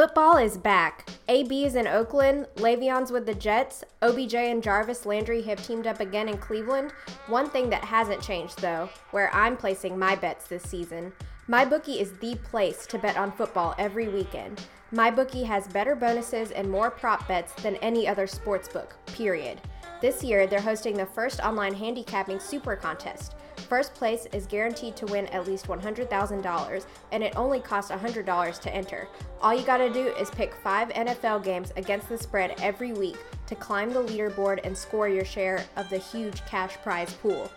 Football is back. AB is in Oakland, Le'Veon's with the Jets, OBJ and Jarvis Landry have teamed up again in Cleveland. One thing that hasn't changed, though, where I'm placing my bets this season. MyBookie is the place to bet on football every weekend. MyBookie has better bonuses and more prop bets than any other sportsbook, period. This year, they're hosting the first online handicapping super contest. First place is guaranteed to win at least $100,000, and it only costs $100 to enter. All you gotta do is pick five NFL games against the spread every week to climb the leaderboard and score your share of the huge cash prize pool.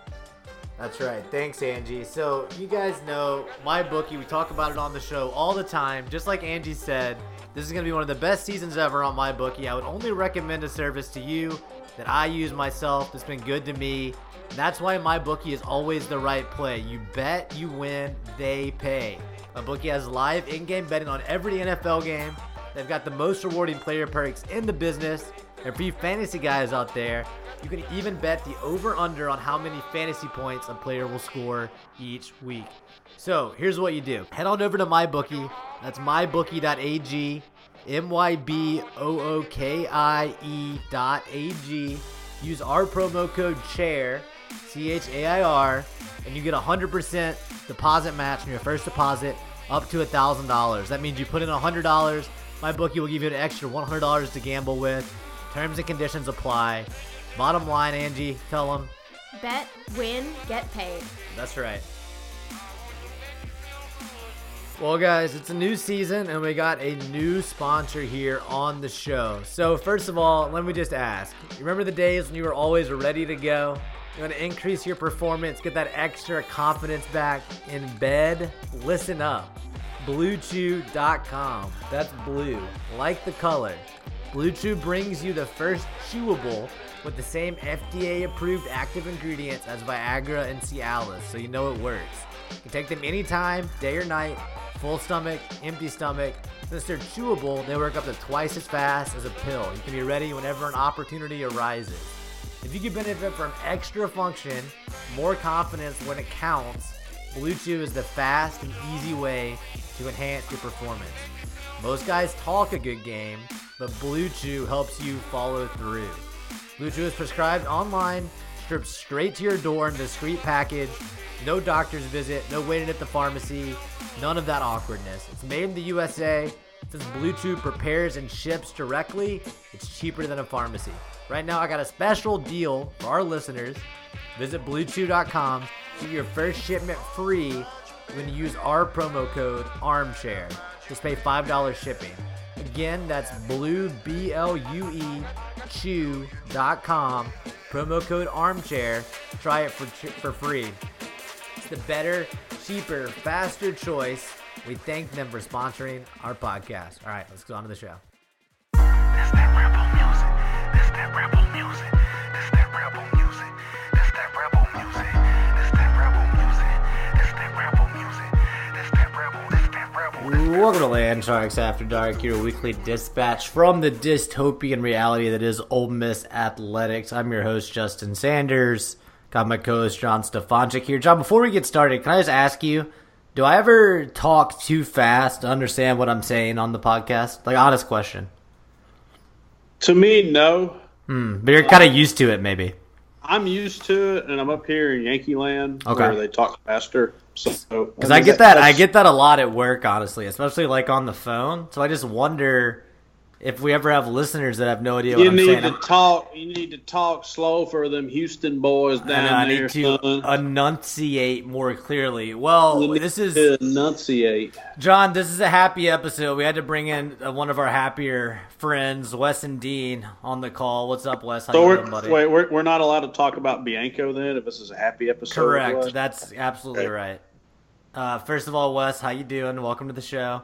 That's right. Thanks, Angie. So, you guys know my bookie. We talk about it on the show all the time. Just like Angie said, this is going to be one of the best seasons ever on my bookie. I would only recommend a service to you that I use myself. That's been good to me. That's why my bookie is always the right play. You bet, you win, they pay. My bookie has live in-game betting on every NFL game. They've got the most rewarding player perks in the business. And for you fantasy guys out there, you can even bet the over-under on how many fantasy points a player will score each week. So here's what you do. Head on over to MyBookie. That's mybookie.ag. M-Y-B-O-O-K-I-E dot A-G. Use our promo code CHAIR, C-H-A-I-R, and you get a 100% deposit match on your first deposit up to $1,000. That means you put in $100, my bookie will give you an extra $100 to gamble with. Terms and conditions apply. Bottom line, Angie, tell them. Bet, win, get paid. That's right. Well, guys, it's a new season and we got a new sponsor here on the show. So, first of all, let me just ask remember the days when you were always ready to go? You want to increase your performance, get that extra confidence back in bed? Listen up. BlueChew.com. That's blue, like the color. Blue Chew brings you the first chewable with the same FDA approved active ingredients as Viagra and Cialis, so you know it works. You can take them anytime, day or night, full stomach, empty stomach. Since they're chewable, they work up to twice as fast as a pill. You can be ready whenever an opportunity arises. If you can benefit from extra function, more confidence when it counts, Blue Chew is the fast and easy way to enhance your performance. Most guys talk a good game, but Blue Chew helps you follow through. Blue Chew is prescribed online, stripped straight to your door in discreet package. No doctor's visit, no waiting at the pharmacy, none of that awkwardness. It's made in the USA. Since Blue Chew prepares and ships directly, it's cheaper than a pharmacy. Right now, I got a special deal for our listeners. Visit BlueChew.com, get your first shipment free when you use our promo code ARMCHAIR. Just pay $5 shipping. Again, that's blue, B L U E, chew.com. Promo code armchair. Try it for, for free. It's the better, cheaper, faster choice. We thank them for sponsoring our podcast. All right, let's go on to the show. Welcome to Land Sharks After Dark, your weekly dispatch from the dystopian reality that is Ole Miss Athletics. I'm your host, Justin Sanders. Got my co-host John Stefanczyk here. John, before we get started, can I just ask you, do I ever talk too fast to understand what I'm saying on the podcast? Like, honest question. To me, no. Hmm, but you're kind of used to it, maybe. I'm used to it, and I'm up here in Yankee Land Okay. where they talk faster. So, Because I get that, I get that a lot at work, honestly, especially like on the phone. So I just wonder if we ever have listeners that have no idea what You I'm need saying. to I'm- talk. You need to talk slow for them Houston boys I down know, I there. need to son. enunciate more clearly. Well, need this is to enunciate. John. This is a happy episode. We had to bring in uh, one of our happier friends, Wes and Dean, on the call. What's up, Wes? How So you we're, doing, buddy? wait, we're, we're not allowed to talk about Bianco then if this is a happy episode. Correct. That's absolutely Okay. right. Uh, first of all, Wes, how you doing? Welcome to the show.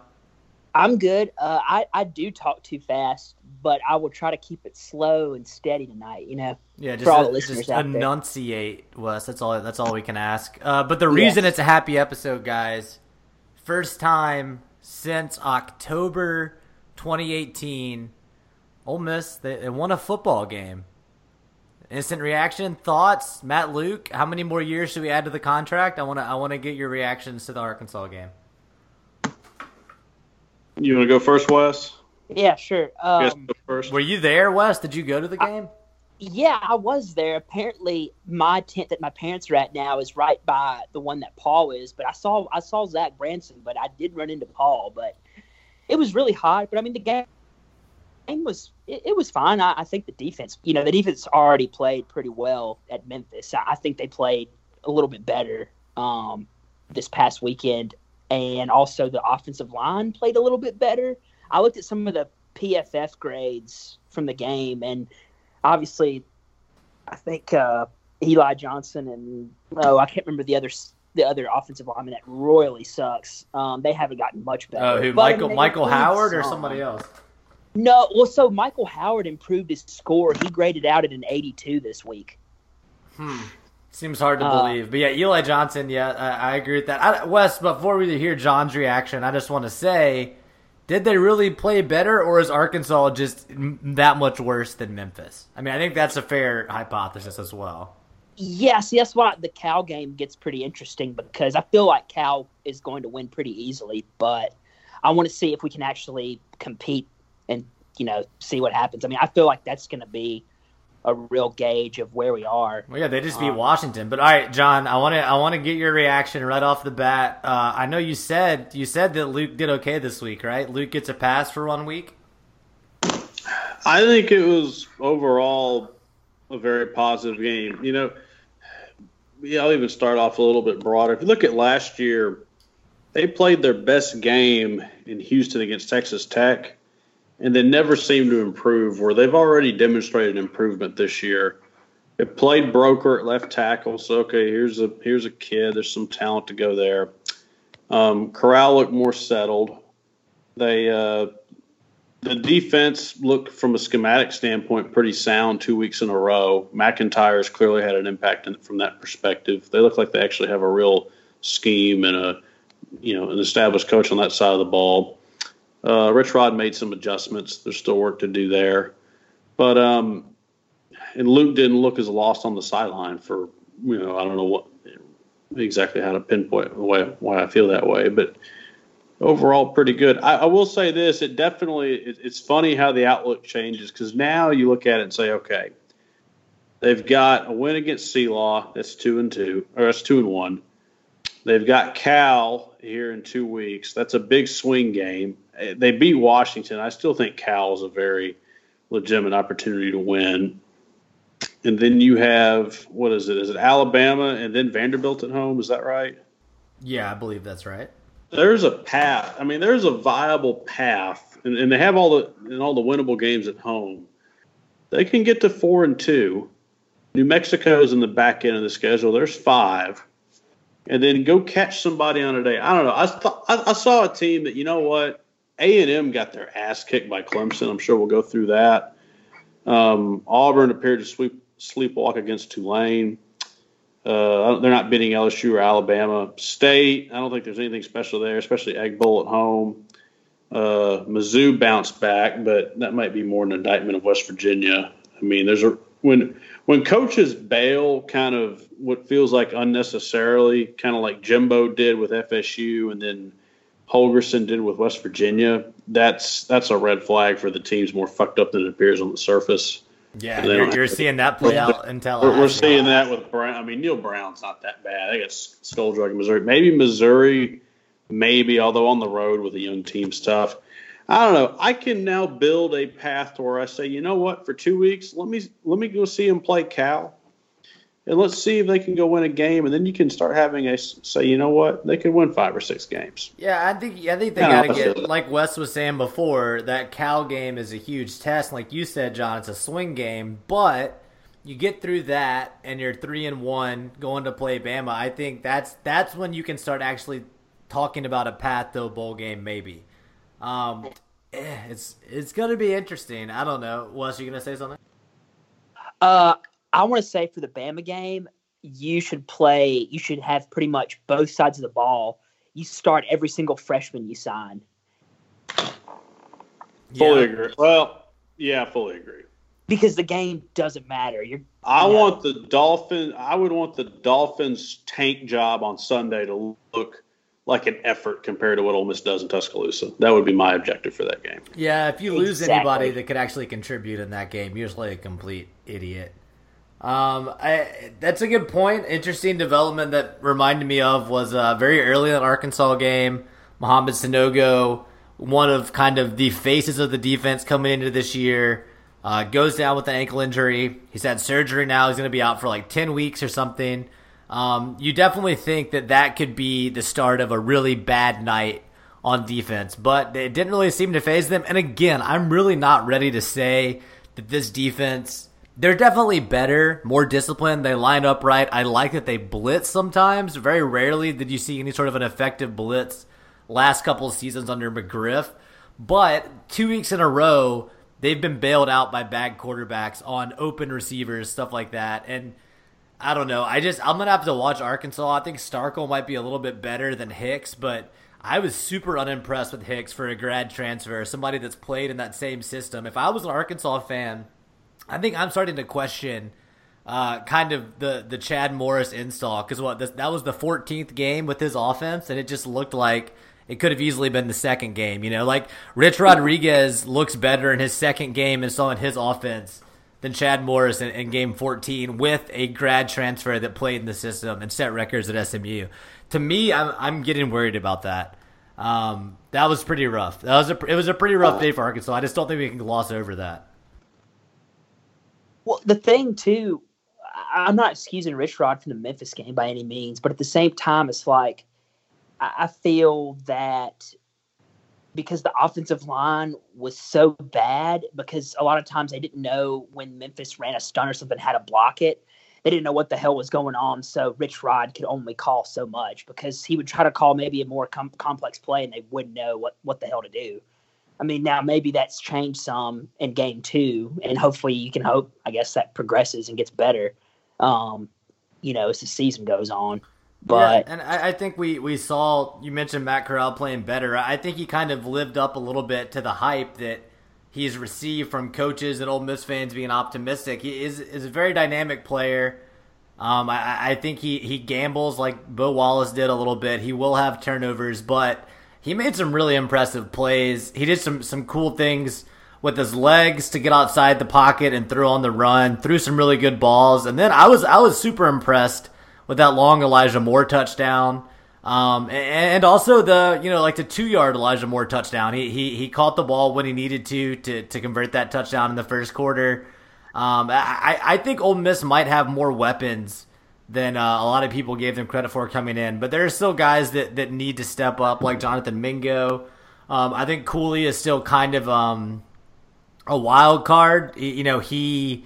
I'm good. Uh, I I do talk too fast, but I will try to keep it slow and steady tonight. You know. Yeah, just, for all the listeners just out there. enunciate, Wes. That's all. That's all we can ask. Uh, but the reason Yes. it's a happy episode, guys, first time since October 2018, Ole Miss they, they won a football game. Instant reaction, thoughts, Matt Luke. How many more years should we add to the contract? I want to. I want to get your reactions to the Arkansas game. You want to go first, Wes? Yeah, sure. Yes, Um, go first. Were you there, Wes? Did you go to the game? yeah, I was there. Apparently, my tent that my parents are at now is right by the one that Paul is. But I saw I saw Zach Branson, but I did run into Paul. But it was really hot. But I mean, the game game was it, it was fine. I, I think the defense, you know, the defense already played pretty well at Memphis. I, I think they played a little bit better um, this past weekend, and also the offensive line played a little bit better. I looked at some of the PFF grades from the game, and obviously, I think uh, Eli Johnson and oh, I can't remember the other the other offensive lineman that royally sucks. Um, they haven't gotten much better. Oh, who? But, Michael Michael Howard or somebody else? No, well, so Michael Howard improved his score. He graded out at an 82 this week. Seems hard to Uh, believe, but yeah, Eli Johnson. Yeah, I, I agree with that. I, Wes, before we hear John's reaction, I just want to say, did they really play better, or is Arkansas just m- that much worse than Memphis? I mean, I think that's a fair hypothesis as well. Yes, that's why the Cal game gets pretty interesting because I feel like Cal is going to win pretty easily, but I want to see if we can actually compete and you know see what happens. I mean, I feel like that's going to be a real gauge of where we are. Well, yeah, they just beat Um, Washington. But all right, John, I want to I want to get your reaction right off the bat. Uh, I know you said you said that Luke did okay this week, right? Luke gets a pass for one week. I think it was overall a very positive game. You know, yeah, I'll even start off a little bit broader. If you look at last year, they played their best game in Houston against Texas Tech, and they never seem to improve. Where they've already demonstrated improvement this year. It played Broeker at left tackle, so okay, here's a here's a kid. There's some talent to go there. Um, Corral looked more settled. They uh, the defense looked from a schematic standpoint pretty sound two weeks in a row. MacIntyre's clearly had an impact in, from that perspective. They look like they actually have a real scheme and a you know an established coach on that side of the ball. Uh, Rich Rod made some adjustments. There's still work to do there, but um, and Luke didn't look as lost on the sideline for you know I don't know what exactly how to pinpoint why why I feel that way, but overall pretty good. I, I will say this: it definitely it, it's funny how the outlook changes because now you look at it and say, okay, they've got a win against Sealaw, that's two and two, or that's two and one. They've got Cal here in two weeks. That's a big swing game. They beat Washington. I still think Cal is a very legitimate opportunity to win. And then you have what is it? Is it Alabama and then Vanderbilt at home? Is that right? Yeah, I believe that's right. there's a path. I mean, there's a viable path, and, and they have all the and all the winnable games at home. They can get to four and two. New Mexico's in the back end of the schedule. There's five, and then go catch somebody on a day. I don't know. I thought I, I saw a team that you know what A and M got their ass kicked by Clemson. I'm sure we'll go through that. Um, Auburn appeared to sweep sleepwalk against Tulane. Uh, they're not beating LSU or Alabama. State, I don't think there's anything special there, especially Egg Bowl at home. Uh, Mizzou bounced back, but that might be more an indictment of West Virginia. I mean, there's a when when coaches bail, kind of what feels like unnecessarily, kind of like Jimbo did with FSU, and then Holgorsen did with West Virginia. That's that's a red flag for the teams more fucked up than it appears on the surface. Yeah, you're, you're seeing that play out in We're, Tallahassee. we're seeing that with Brown. I mean, Neal Brown's not that bad. I got skull drug in Missouri. Maybe Missouri, maybe, although on the road with a young team stuff. I don't know. I can now build a path to where I say, you know what, for two weeks, let me let me go see him play Cal, and let's see if they can go win a game, and then you can start having a say, you know what, they could win five or six games. Yeah, I think I think they Yeah, got to get like Wes was saying before. That Cal game is a huge test. Like you said, John, it's a swing game, but you get through that and you're three and one going to play Bama. I think that's that's when you can start actually talking about a path to a bowl game, maybe. Um, eh, it's it's gonna be interesting. I don't know. Was you gonna say something? Uh, I want to say for the Bama game, you should play. You should have pretty much both sides of the ball. You start every single freshman you sign. Fully Yeah. agree. Well, yeah, fully agree. because the game doesn't matter. You're I Yeah. want the Dolphin. I would want the Dolphins tank job on Sunday to look like an effort compared to what Ole Miss does in Tuscaloosa. That would be my objective for that game. Yeah, if you lose Exactly. anybody that could actually contribute in that game, you're just like a complete idiot. Um, I, that's a good point. Interesting development that reminded me of was uh, very early in the Arkansas game. Mohamed Sanogo, one of kind of the faces of the defense coming into this year, uh, goes down with an ankle injury. He's had surgery now. He's going to be out for like 10 weeks or something. Um, you definitely think that that could be the start of a really bad night on defense, but it didn't really seem to phase them. And again, I'm really not ready to say that this defense, they're definitely better, more disciplined. They line up right. I like that they blitz sometimes. Very rarely did you see any sort of an effective blitz last couple seasons under McGriff. But two weeks in a row, they've been bailed out by bad quarterbacks on open receivers, stuff like that. And I don't know. I just I'm gonna have to watch Arkansas. I think Starkel might be a little bit better than Hicks, but I was super unimpressed with Hicks for a grad transfer, somebody that's played in that same system. If I was an Arkansas fan, I think I'm starting to question uh, kind of the the Chad Morris install because what this, that was the 14th game with his offense, and it just looked like it could have easily been the second game. You know, like Rich Rodriguez looks better in his second game installing his offense than Chad Morris in, in game 14 with a grad transfer that played in the system and set records at SMU. To me, I'm, I'm getting worried about that. Um, that was pretty rough. That was a, it was a pretty rough day for Arkansas. I just don't think we can gloss over that. Well, the thing too, I'm not excusing Rich Rod from the Memphis game by any means, but at the same time, it's like I feel that because the offensive line was so bad, because a lot of times they didn't know when Memphis ran a stunt or something how to block it. They didn't know what the hell was going on, so Rich Rod could only call so much because he would try to call maybe a more com- complex play and they wouldn't know what, what the hell to do. I mean, now maybe that's changed some in game two, and hopefully you can hope, I guess, that progresses and gets better, um, you know, as the season goes on. But yeah, and I, I think we, we saw you mentioned Matt Corral playing better. I think he kind of lived up a little bit to the hype that he's received from coaches and Ole Miss fans being optimistic. He is is a very dynamic player. Um, I, I think he, he gambles like Bo Wallace did a little bit. He will have turnovers, but he made some really impressive plays. He did some some cool things with his legs to get outside the pocket and throw on the run. Threw some really good balls, and then I was I was super impressed with that long Elijah Moore touchdown. Um, and, also the you know like the two yard Elijah Moore touchdown. He, he he caught the ball when he needed to to to convert that touchdown in the first quarter. Um, I I think Ole Miss might have more weapons than uh, a lot of people gave them credit for coming in, but there are still guys that that need to step up, like Jonathan Mingo. Um, I think Cooley is still kind of um, a wild card. You know he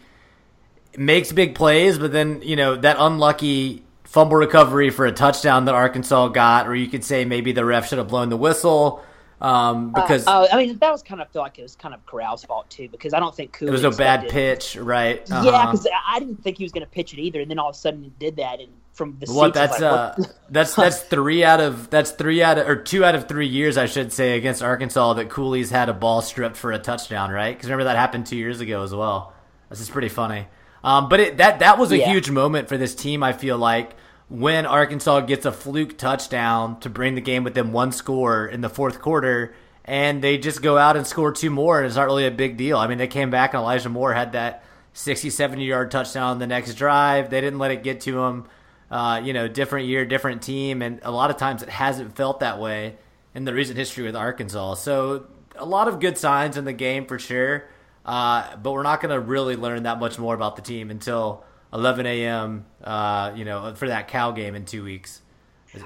makes big plays, but then you know that unlucky fumble recovery for a touchdown that Arkansas got, or you could say maybe the ref should have blown the whistle um, because uh, I mean, that was kind of feel like it was kind of Corral's fault too, because I don't think Cooley it was a bad pitch, right? Yeah, Uh-huh. because I didn't think he was going to pitch it either, and then all of a sudden he did that, and from the What seats, that's like, uh what? that's that's three out of that's three out of or two out of three years I should say against Arkansas that Cooley's had a ball stripped for a touchdown, right? Because remember that happened two years ago as well. This is pretty funny. Um, but it, that that was a Yeah. huge moment for this team. I feel like when Arkansas gets a fluke touchdown to bring the game within one score in the fourth quarter, and they just go out and score two more, and it's not really a big deal. I mean, they came back and Elijah Moore had that 60, 70 yard touchdown on the next drive. They didn't let it get to him. Uh, you know, different year, different team, and a lot of times it hasn't felt that way in the recent history with Arkansas. So a lot of good signs in the game for sure, uh, but we're not going to really learn that much more about the team until 11 a.m. Uh, you know, for that Cal game in two weeks.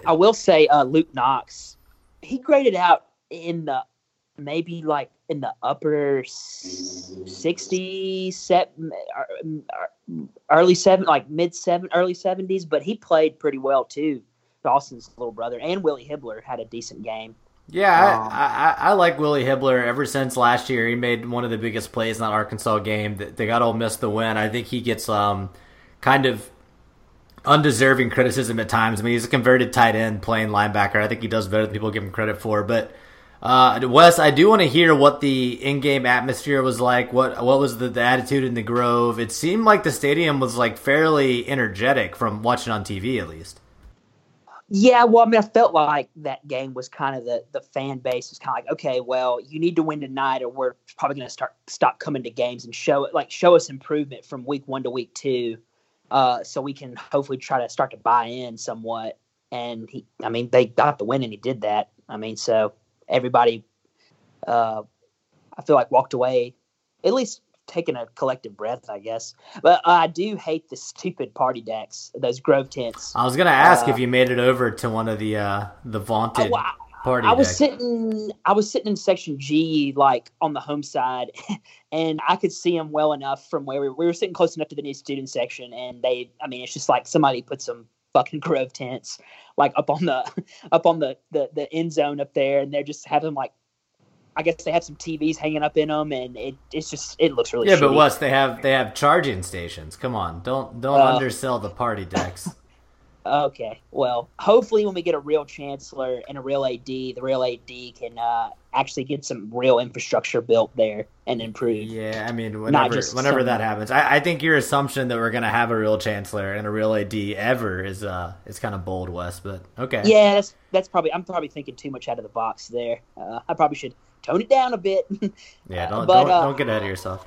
I will say, uh, Luke Knox, he graded out in the maybe like in the upper sixty, seven, early seven, like mid seven, early seventies. But he played pretty well too. Dawson's little brother and Willie Hibbler had a decent game. Yeah, Um, I, I, I like Willie Hibbler ever since last year. He made one of the biggest plays in that Arkansas game. They they got Ole Miss the win. I think he gets um kind of undeserving criticism at times. I mean, he's a converted tight end playing linebacker. I think he does better than people give him credit for. But uh, Wes, I do want to hear what the in-game atmosphere was like. What what was the, the attitude in the Grove? It seemed like the stadium was like fairly energetic from watching on TV, at least. Yeah, well, I mean, I felt like that game was kind of the the fan base was kind of like, okay, well, you need to win tonight, or we're probably going to start stop coming to games and show it, like show us improvement from week one to week two, uh, so we can hopefully try to start to buy in somewhat. And he, I mean, they got the win, and he did that. I mean, so everybody, uh, I feel like walked away, at least taking a collective breath, I guess. But I do hate the stupid party decks, those Grove tents. I was gonna ask Uh, if you made it over to one of the uh, the vaunted I- party I was sitting I was sitting in section G like on the home side and I could see them well enough from where we were, we were sitting close enough to the new student section and they I mean it's just like somebody put some fucking grove tents like up on the up on the the, the end zone up there and they're just having like I guess they have some TVs hanging up in them and it it's just it looks really Yeah, but shitty. Wes, they have they have charging stations. Come on, don't don't Uh, undersell the party decks. Okay. Well, hopefully, when we get a real chancellor and a real AD, the real AD can uh, actually get some real infrastructure built there and improve. yeah, I mean, whenever whenever some- that happens, I, I think your assumption that we're gonna have a real chancellor and a real AD ever is uh is kind of bold, Wes. But okay, Yeah, that's that's probably I'm probably thinking too much out of the box there. Uh, I probably should tone it down a bit. yeah, don't But, don't, uh, don't get ahead of yourself.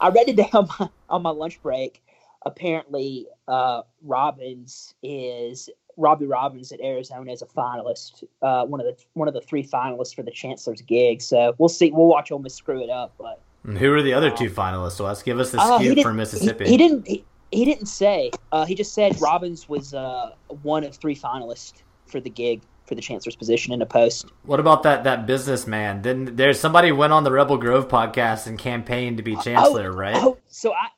I read it down my, on my lunch break. Apparently, uh, Robbins is Robbie Robbins at Arizona is a finalist, uh, one of the one of the three finalists for the Chancellor's gig. So we'll see. We'll watch Ole Miss screw it up, but Who are the other two finalists, Let's Give us the Uh, scoop didn't- Mississippi. He, he didn't. He, he didn't say. Uh, he just said Robbins was uh, one of three finalists for the gig for the chancellor's position in a post. What about that that businessman? Then there's somebody went on the Rebel Grove podcast and campaigned to be chancellor, right? Oh, so I.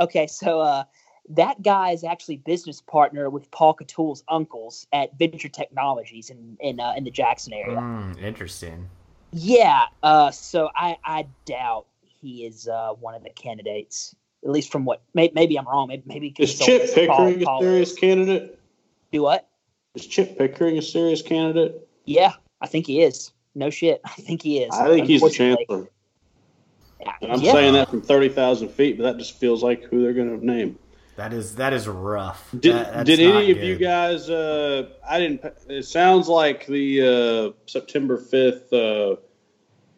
Okay, so uh, that guy is actually business partner with Paul Catul's uncles at Venture Technologies in in uh, in the Jackson area. Hmm, interesting. Yeah. Uh, so I I doubt he is uh, one of the candidates. At least from what may, maybe I'm wrong. Maybe maybe 'cause Is Chip Ole Miss, Paul- Pickering a serious is. candidate? Do what? Is Chip Pickering a serious candidate? Yeah, I think he is. No shit, I think he is. I think he's the chancellor. And I'm Yeah. saying that from thirty thousand feet, but that just feels like who they're going to name. That is that is rough. Did, That- did any of you guys? Uh, I didn't. It sounds like the uh, September fifth uh,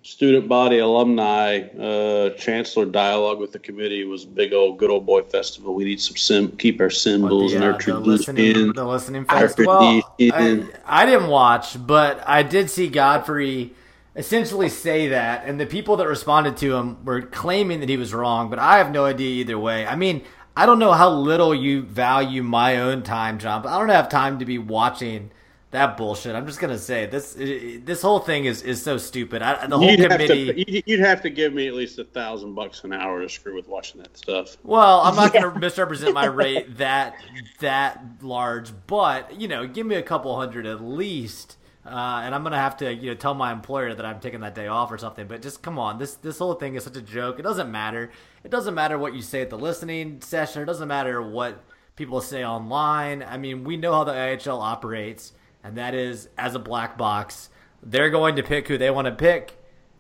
student body alumni uh, chancellor dialogue with the committee was a big old good old boy festival. We need some sim, keep our symbols the, and uh, our the listening, tradition. the listening Our fest. Well, I. I didn't watch, but I did see Godfrey essentially say that, and the people that responded to him were claiming that he was wrong. But I have no idea either way. I mean, I don't know how little you value my own time, John, but I don't have time to be watching that bullshit. I'm just gonna say this. This whole thing is is so stupid. I, the whole You'd have, committee. to, you'd- have to give me at least a thousand bucks an hour to screw with watching that stuff. Well, I'm not Yeah. going to misrepresent my rate that that large, but you know, give me a couple hundred at least, uh, and I'm to have to you know tell my employer that I'm taking that day off or something. But just come on, this this whole thing is such a joke. It doesn't matter. It doesn't matter what you say at the listening session. It doesn't matter what people say online. I mean, we know how the IHL operates, and that is as a black box. They're going to pick who they want to pick.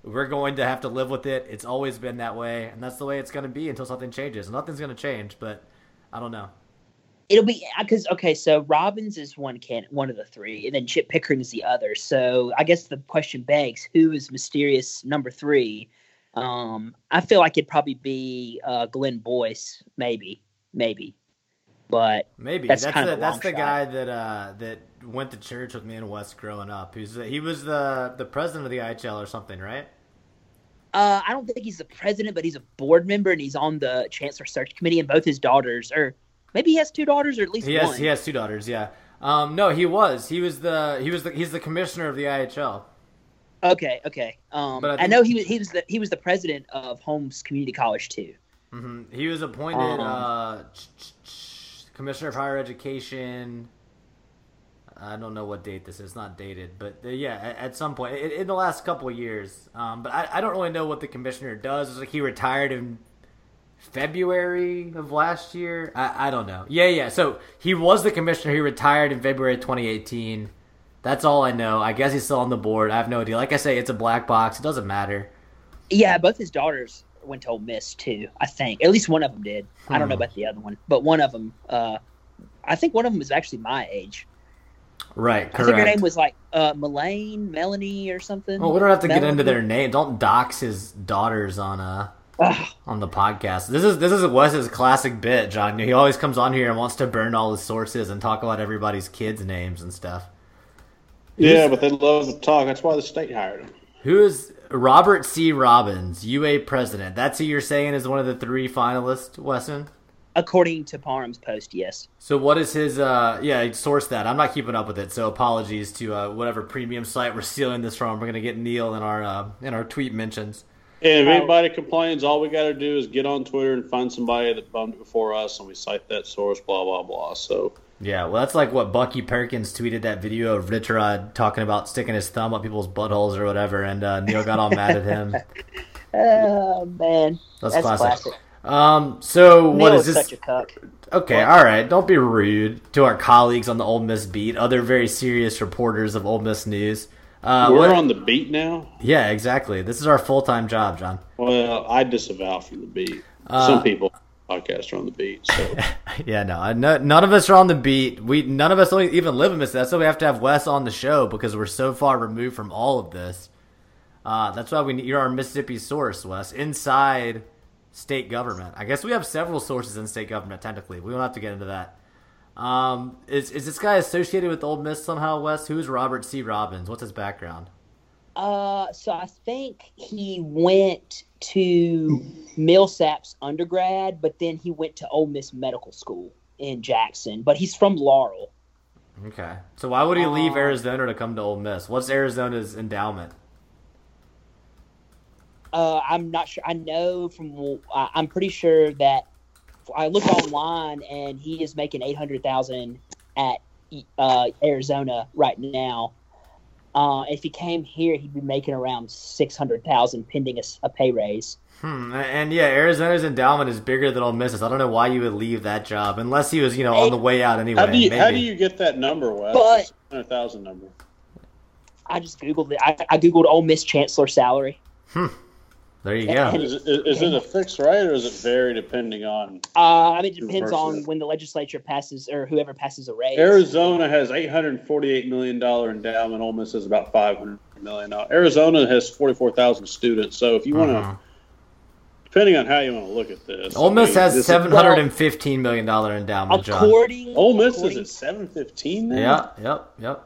We're going to have to live with it. It's always been that way, and that's the way it's going to be until something changes. Nothing's going to change, but I don't know. It'll be because okay, so Robbins is one can one of the three, and then Chip Pickering is the other. So I guess the question begs, who is mysterious number three? Um, I feel like it'd probably be uh, Glenn Boyce, maybe, maybe, but Maybe That's that's kind the, of that's the shot. guy that uh, that went to church with me and Wes growing up. Who's he was the the president of the IHL or something, right? uh, I don't think he's the president, but he's a board member and he's on the chancellor search committee. And both his daughters, or maybe he has two daughters, or at least He one. has he has two daughters. Yeah. Um, no, he was he was the he was the he's the commissioner of the IHL. Okay, okay. Um, But I I, know he was he was the he was the president of Holmes Community College too. hmm He was appointed Um, uh, ch- ch- ch- commissioner of higher education. I don't know what date this is. It's not dated, but uh, yeah, at, at some point in, in the last couple of years. Um, but I, I don't really know what the commissioner does. It's like he retired in February of last year. I, I don't know. Yeah, yeah. So he was the commissioner. He retired in February 2018. That's all I know. I guess he's still on the board. I have no idea. Like I say, it's a black box. It doesn't matter. Yeah, both his daughters went to Ole Miss too. I think at least one of them did. I don't know Hmm. about the other one, but one of them. Uh, I think one of them was actually my age. Right. I think her name was like uh, Melaine, Melanie, or something. Well, we don't have to get into their name. Don't dox his daughters on uh Ugh. on the podcast. This is this is Wes's classic bit, John. He always comes on here and wants to burn all his sources and talk about everybody's kids' names and stuff. Yeah, but they love to talk. That's why the state hired him. Who is Robert C. Robbins, UA president? That's who you're saying is one of the three finalists, Wesson. According to Parham's post, yes. So what is his? uh Yeah, source that. I'm not keeping up with it, so apologies to uh, whatever premium site we're stealing this from. We're gonna get Neil in our uh, in our tweet mentions. And if anybody complains, all we got to do is get on Twitter and find somebody that bummed it before us, and we cite that source. Blah blah blah. So Yeah, well, that's like what Bucky Perkins tweeted that video of Richrod talking about sticking his thumb up people's buttholes or whatever, and uh, Neil got all mad at him. Oh man, That's, that's, classic. classic. Um, so what Neil is is this? such a cuck. Okay, all right. Don't be rude to our colleagues on the Old Miss beat, other very serious reporters of Old Miss news. Uh, we're what- on the beat now. yeah, exactly. This is our full time job, John. Well, I disavow from the beat. Uh, Some people podcast are on the beat. So Yeah, no, no, none of us are on the beat. We none of us only even live in Mississippi. That's why we have to have Wes on the show because we're so far removed from all of this. Uh, that's why we need you're our Mississippi source, Wes, inside state government. I guess we have several sources in state government. Technically, we don't have to get into that. Um, is is this guy associated with Old Miss somehow, Wes? Who's Robert C. Robbins? What's his background? Uh, so I think he went to Millsaps undergrad, but then he went to Ole Miss Medical School in Jackson. But he's from Laurel. Okay, so why would he leave Uh, Arizona to come to Old Miss? What's Arizona's endowment? Uh, I'm not sure. I know from. I'm pretty sure that I looked online, and he is making eight hundred thousand at uh, Arizona right now. Uh, if he came here, he'd be making around six hundred thousand, pending a pay raise. Hmm, and yeah, Arizona's endowment is bigger than Ole Miss's. I don't know why you would leave that job unless he was, you know, on the way out anyway. how do you maybe. how do you get that number, Wes? But- hundred thousand number. I just googled it. I, I googled Ole Miss chancellor salary. There you go. Is it, is it a fixed rate or is it vary depending on? Uh, I mean, it depends on University. when the legislature passes or whoever passes a raise. Arizona has eight hundred forty-eight million dollar endowment. Ole Miss has about five hundred million. Now, Arizona has forty-four thousand students. So if you want to, Uh-huh. depending on how you want to look at this, Ole I Miss mean, has this is- seven hundred and fifteen million dollar endowment, John. according Ole Miss is according, at seven fifteen. Yeah, yep, yep.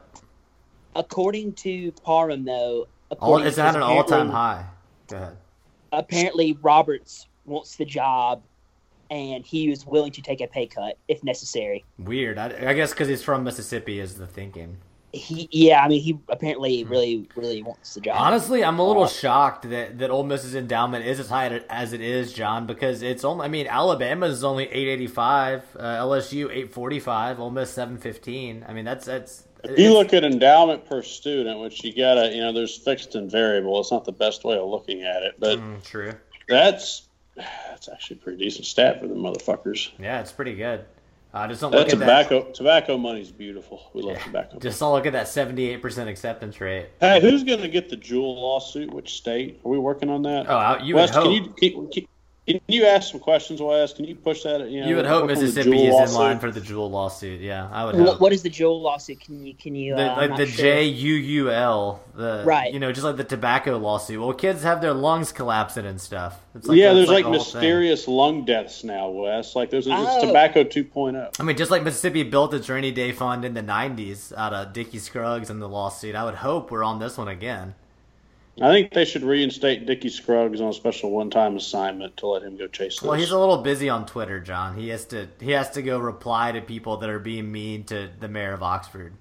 according to Parham, though, All, according it's to at an all time high. Go ahead. Apparently, Roberts wants the job, and he is willing to take a pay cut if necessary. Weird. I, I guess because he's from Mississippi is the thinking. He, yeah, I mean, he apparently really, really wants the job. Honestly, I'm a little shocked that that Ole Miss's endowment is as high as it is, John, because it's only. I mean, Alabama's is only 885, uh, LSU 845, Ole Miss 715. I mean, that's that's. If you look at endowment per student, which you gotta, you know, there's fixed and variable. It's not the best way of looking at it, but Mm, true. that's that's actually a pretty decent stat for the motherfuckers. Yeah, it's pretty good. Uh, just don't look That at that. tobacco tobacco money's beautiful. We love tobacco. Just don't look at that 78% acceptance rate. Hey, who's going to get the Juul lawsuit? Which state? Are we working on that? Oh, you Wes, would can hope. you can, can, can you ask some questions, Wes? Can you push that? You, know, You would hope work on the Mississippi Jewel is in line for the Juul lawsuit. Yeah, I would What, hope. what is the Juul lawsuit? Can you, can you, uh, the, I'm like the sure. J U U L, the Right. You know, just like the tobacco lawsuit. Well, kids have their lungs collapsing and stuff. It's like yeah, there's like, the whole thing. mysterious lung deaths now, Wes. Like there's, there's Oh. tobacco oh. 2.0. I mean, just like Mississippi built its rainy day fund in the '90s out of Dickie Scruggs and the lawsuit, I would hope we're on this one again. I think they should reinstate Dickie Scruggs on a special one-time assignment to let him go chase this. Well, he's a little busy on Twitter, John. He has to he has to go reply to people that are being mean to the mayor of Oxford.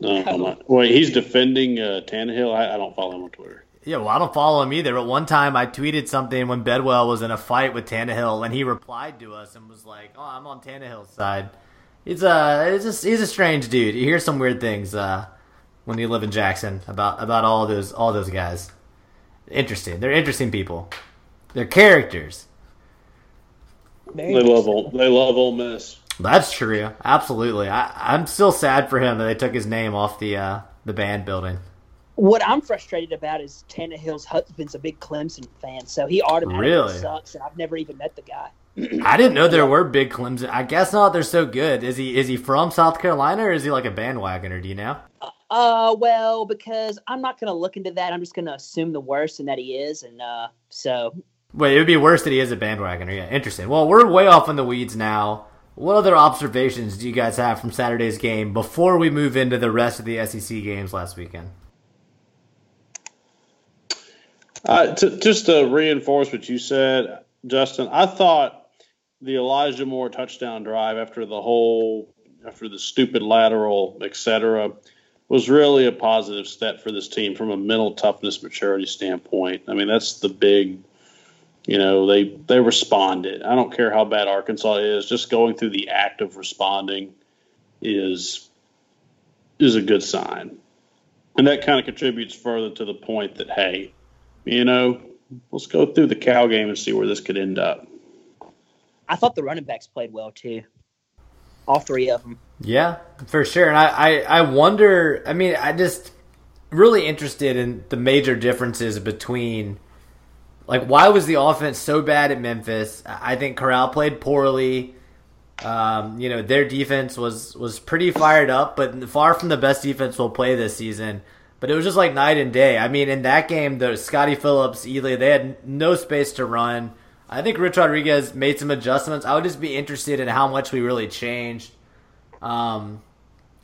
No, I'm not. Wait, he's defending uh, Tannehill. I, I don't follow him on Twitter. Yeah, well, I don't follow him either. But one time I tweeted something when Bedwell was in a fight with Tannehill, and he replied to us and was like, "Oh, I'm on Tannehill's side." He's a he's a, he's a strange dude. You hear some weird things uh, when you live in Jackson about about all those all those guys. Interesting. They're interesting people. They're characters. Very They love old. Ole, they love Ole Miss. That's true. Absolutely. I, I'm still sad for him that they took his name off the uh, the band building. What I'm frustrated about is Tannehill's husband's a big Clemson fan, so he automatically Really? sucks, and I've never even met the guy. I didn't know there were big Clemson. I guess not. They're so good. Is he is he from South Carolina or is he like a bandwagoner? Do you know? Uh, well, because I'm not going to look into that. I'm just going to assume the worst and that he is, and uh, so Wait, it would be worse that he is a bandwagoner. Yeah, interesting. Well, we're way off in the weeds now. What other observations do you guys have from Saturday's game before we move into the rest of the SEC games last weekend? Uh, to, just to reinforce what you said, Justin, I thought the Elijah Moore touchdown drive after the whole, after the stupid lateral, et cetera, was really a positive step for this team from a mental toughness, maturity standpoint. I mean, that's the big, you know, they they responded. I don't care how bad Arkansas is, just going through the act of responding is is a good sign. And that kind of contributes further to the point that, hey, you know, let's go through the Cal game and see where this could end up. I thought the running backs played well too. All three of them. Yeah, for sure. And I, I, I wonder, I mean, I just really interested in the major differences between, like, why was the offense so bad at Memphis? I think Corral played poorly. Um, you know, their defense was, was pretty fired up, but far from the best defense we'll play this season. But it was just like night and day. I mean, in that game, the Scotty Phillips, Ealy, they had no space to run. I think Rich Rodriguez made some adjustments. I would just be interested in how much we really changed. Um,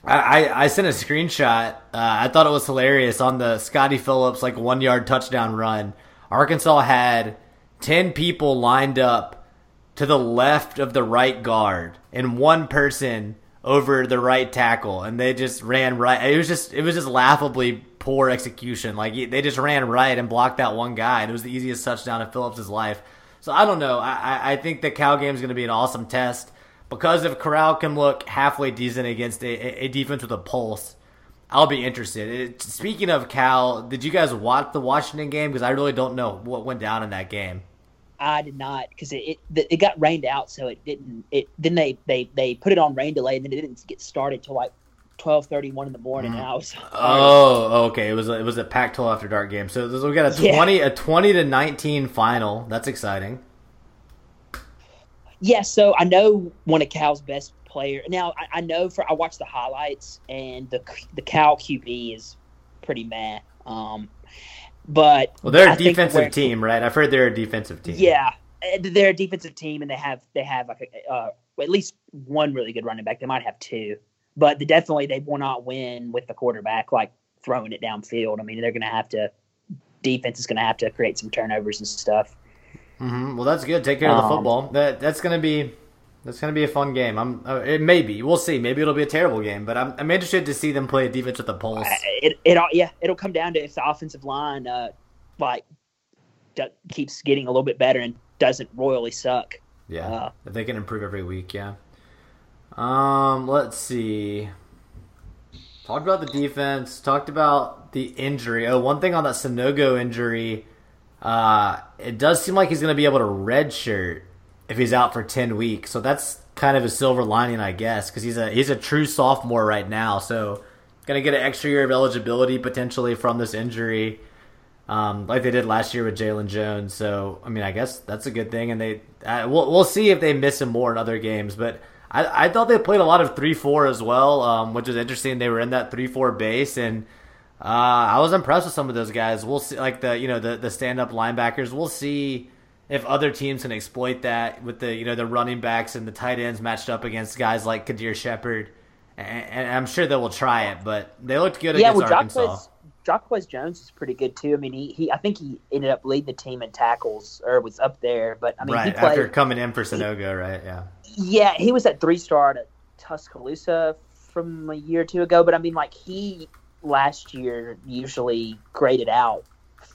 I, I, sent a screenshot. Uh, I thought it was hilarious on the Scotty Phillips like one yard touchdown run. Arkansas had ten people lined up to the left of the right guard and one person over the right tackle, and they just ran right. It was just it was just laughably poor execution. Like they just ran right and blocked that one guy, and it was the easiest touchdown in Phillips' life. So I don't know. I, I- I think the Cal game is going to be an awesome test because if Corral can look halfway decent against a, a- defense with a pulse, I'll be interested. It, speaking of Cal, did you guys watch the Washington game? Because I really don't know what went down in that game. I did not because it, it it got rained out, so it didn't. It then they they they put it on rain delay, and then it didn't get started till like twelve thirty one in the morning. And I was Oh, okay. It was a, it was a Pac-12 after dark game. So we got a Yeah. twenty a twenty to nineteen final. That's exciting. Yeah, so I know one of Cal's best player. Now I, I know for I watched the highlights and the the Cal QB is pretty mad. Um, but Well, they're I a defensive team, right? I've heard they're a defensive team. Yeah, they're a defensive team, and they have they have like a, uh, at least one really good running back. They might have two, but they definitely they will not win with the quarterback like throwing it downfield. I mean, they're going to have to defense is going to have to create some turnovers and stuff. Hmm Well, that's good. Take care of the Um, football. That that's gonna be that's gonna be a fun game. I'm. Uh, it may be. We'll see. Maybe it'll be a terrible game, but I'm I'm interested to see them play a defense with the pulse. Uh, It it all yeah, it'll come down to if the offensive line uh like keeps getting a little bit better and doesn't royally suck. Yeah, Uh, if they can improve every week. Yeah. Um. Let's see. Talked about the defense. Talked about the injury. Oh, one thing on that Sanogo injury. Uh, it does seem like he's going to be able to redshirt if he's out for ten weeks. So that's kind of a silver lining, I guess, because he's a he's a true sophomore right now. So going to get an extra year of eligibility potentially from this injury um, like they did last year with Jalen Jones. So I mean, I guess that's a good thing, and they uh, we'll we'll see if they miss him more in other games. But I, I thought they played a lot of three four as well, um, which was interesting. They were in that three four base, and uh, I was impressed with some of those guys. We'll see, like the you know the the stand up linebackers. We'll see if other teams can exploit that with the you know the running backs and the tight ends matched up against guys like Kadir Shepard. And, and I'm sure they will try it, but they looked good yeah, against well, Arkansas. Jacquez, Jones is pretty good too. I mean, he, he I think he ended up leading the team in tackles or was up there. But I mean, right he played. after coming in for Sanogo, right? Yeah. Yeah, he was at three star at Tuscaloosa from a year or two ago. But I mean, like he last year usually graded out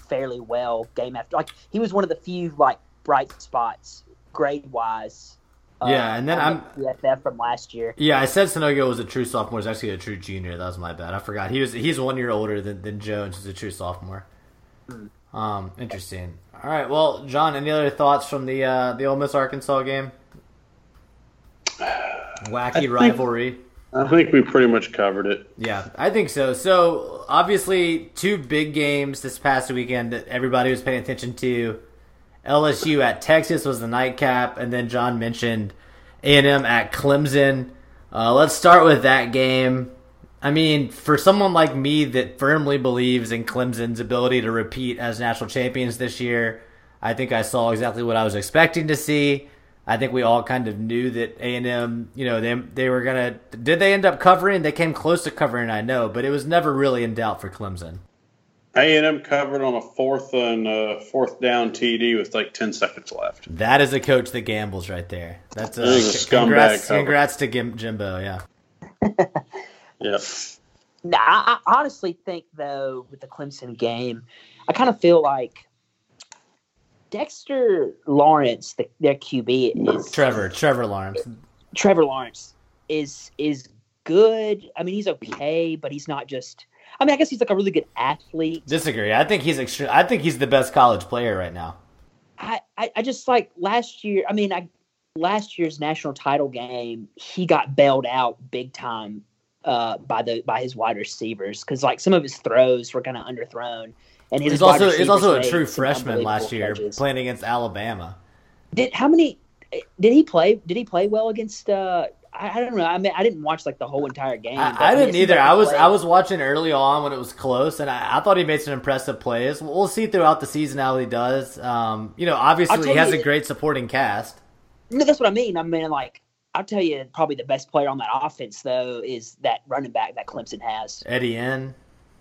fairly well game after. Like he was one of the few like bright spots grade wise uh, Yeah, and then I'm- the PFF from last year. Yeah, I said Sanogo was a true sophomore. He's actually a true junior. That was my bad. I forgot. He was he's one year older than, than Jones. He's a true sophomore. Um, interesting. All right. Well, John, any other thoughts from the uh, the Ole Miss Arkansas game? Wacky think- rivalry. I think we pretty much covered it. Yeah, I think so. So obviously, two big games this past weekend that everybody was paying attention to. LSU at Texas was the nightcap, and then John mentioned A and M at Clemson. Uh, let's start with that game. I mean, for someone like me that firmly believes in Clemson's ability to repeat as national champions this year, I think I saw exactly what I was expecting to see. I think we all kind of knew that A and M, you know, they they were gonna. Did they end up covering? They came close to covering, I know, but it was never really in doubt for Clemson. A and M covered on a fourth and uh, fourth down TD with like ten seconds left. That is a coach that gambles right there. That's a, That is a c- scumbag congrats, cover. congrats to Gim, Jimbo. Yeah, Yep. Nah, I, I honestly think though with the Clemson game, I kind of feel like Dexter Lawrence, the, their QB, is Trevor, Trevor Lawrence. Trevor Lawrence is is good. I mean, he's okay, but he's not just. I mean, I guess he's like a really good athlete. Disagree. I think he's extre- I think he's the best college player right now. I, I, I just like last year. I mean, I last year's national title game, he got bailed out big time uh, by the by his wide receivers because like some of his throws were kind of underthrown, and his He's also he's also a true freshman last year catches. playing against Alabama. Did how many? Did he play? Did he play well against? Uh, I, I don't know. I mean, I didn't watch like the whole entire game. I, I didn't either. I was played. I was watching early on when it was close, and I, I thought he made some impressive plays. We'll see throughout the season how he does. Um, you know, obviously he has you- a great supporting cast. No, that's what I mean. I mean, like, I'll tell you, probably the best player on that offense, though, is that running back that Clemson has. Etienne.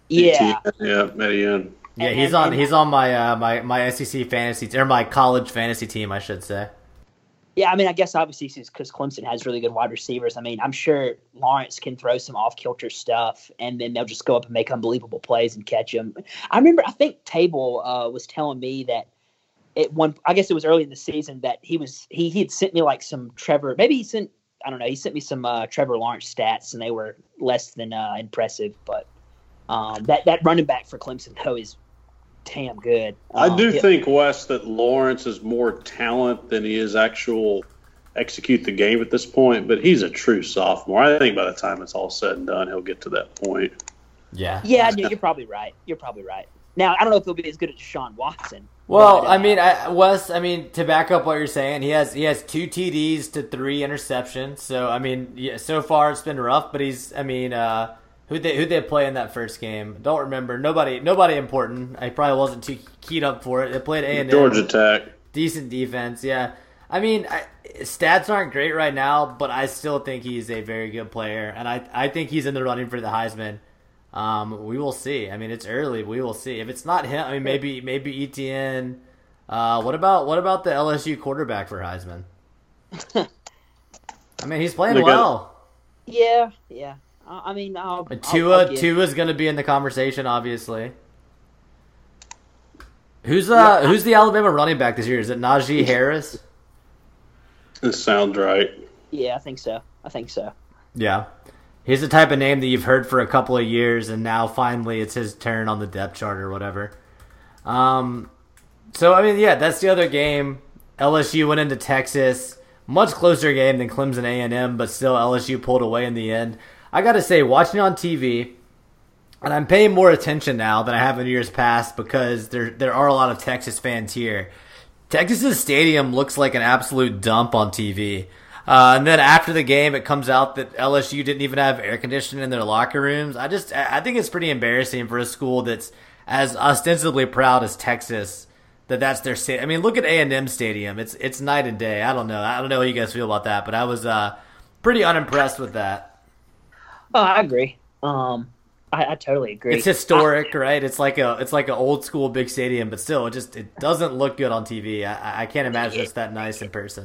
Yeah. Yeah, Etienne. Yeah, And- he's on and- he's on my uh, my my SEC fantasy or my college fantasy team, I should say. Yeah, I mean, I guess obviously because Clemson has really good wide receivers. I mean, I'm sure Lawrence can throw some off kilter stuff, and then they'll just go up and make unbelievable plays and catch him. I remember, I think Table uh, was telling me that it one. I guess it was early in the season that he was he he had sent me like some Trevor. Maybe he sent I don't know. He sent me some uh, Trevor Lawrence stats, and they were less than uh, impressive. But um, that that running back for Clemson though is damn good. I Um, do he- think Wes that Lawrence is more talent than he is actual execute the game at this point, but he's a true sophomore. I think by the time it's all said and done, he'll get to that point. Yeah. Yeah, no, you're probably right. You're probably right. Now I don't know if he'll be as good as Deshaun Watson. Well, but, uh, I mean, I, Wes. I mean, to back up what you're saying, he has he has two TDs to three interceptions. So I mean, yeah, so far it's been rough. But he's, I mean, uh, who they who they play in that first game? Don't remember. Nobody nobody important. I probably wasn't too keyed up for it. They played A and Georgia Tech. decent defense. Yeah, I mean, I, stats aren't great right now, but I still think he's a very good player, and I I think he's in the running for the Heisman. Um, we will see. I mean, it's early. We will see. If it's not him, I mean, maybe maybe Etienne. Uh, what about what about the LSU quarterback for Heisman? I mean, he's playing well. Yeah, yeah. I I mean, I'll, But I'll- Tua I'll Tua's going to be in the conversation, obviously. Who's uh who's the Alabama running back this year? Is it Najee Harris? This sounds right. Yeah, I think so. I think so. Yeah. He's the type of name that you've heard for a couple of years, and now finally it's his turn on the depth chart or whatever. Um, so, I mean, yeah, that's the other game. LSU went into Texas. Much closer game than Clemson A&M, but still LSU pulled away in the end. I got to say, watching on TV, and I'm paying more attention now than I have in years past because there there are a lot of Texas fans here. Texas's stadium looks like an absolute dump on TV. Uh, and then after the game, it comes out that LSU didn't even have air conditioning in their locker rooms. I just, I I think it's pretty embarrassing for a school that's as ostensibly proud as Texas that that's their state. I mean, look at A and M Stadium. It's it's night and day. I don't know. I don't know how you guys feel about that, but I was uh, pretty unimpressed with that. Oh, I agree. Um, I, I totally agree. It's historic, right? It's like a it's like an old school big stadium, but still, it just it doesn't look good on TV. I, I can't imagine it's that nice in person.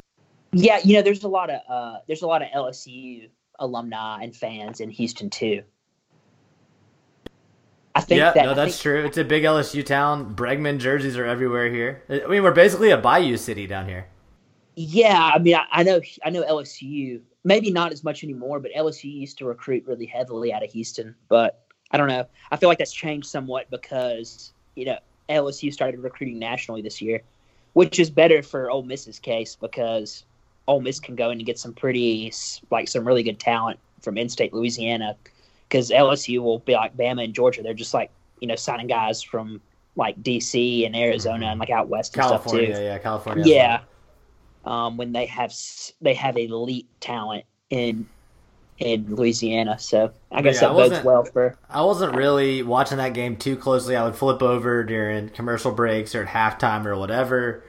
Yeah, you know, there's a lot of uh, there's a lot of LSU alumni and fans in Houston too. I think Yeah, that no, that's think- true. It's a big LSU town. Bregman jerseys are everywhere here. I mean, we're basically a Bayou city down here. Yeah, I mean, I, I know, I know LSU. Maybe not as much anymore, but LSU used to recruit really heavily out of Houston. But I don't know. I feel like that's changed somewhat because you know LSU started recruiting nationally this year, which is better for Ole Miss's case because Ole Miss can go in and get some pretty like some really good talent from in-state Louisiana. Because LSU will be like Bama and Georgia. They're just like you know signing guys from like DC and Arizona mm-hmm. and like out west and California, stuff too. yeah, California. Yeah. Um, when they have they have elite talent in in Louisiana, so I guess Yeah, I that bodes well for. I wasn't really watching that game too closely. I would flip over during commercial breaks or at halftime or whatever.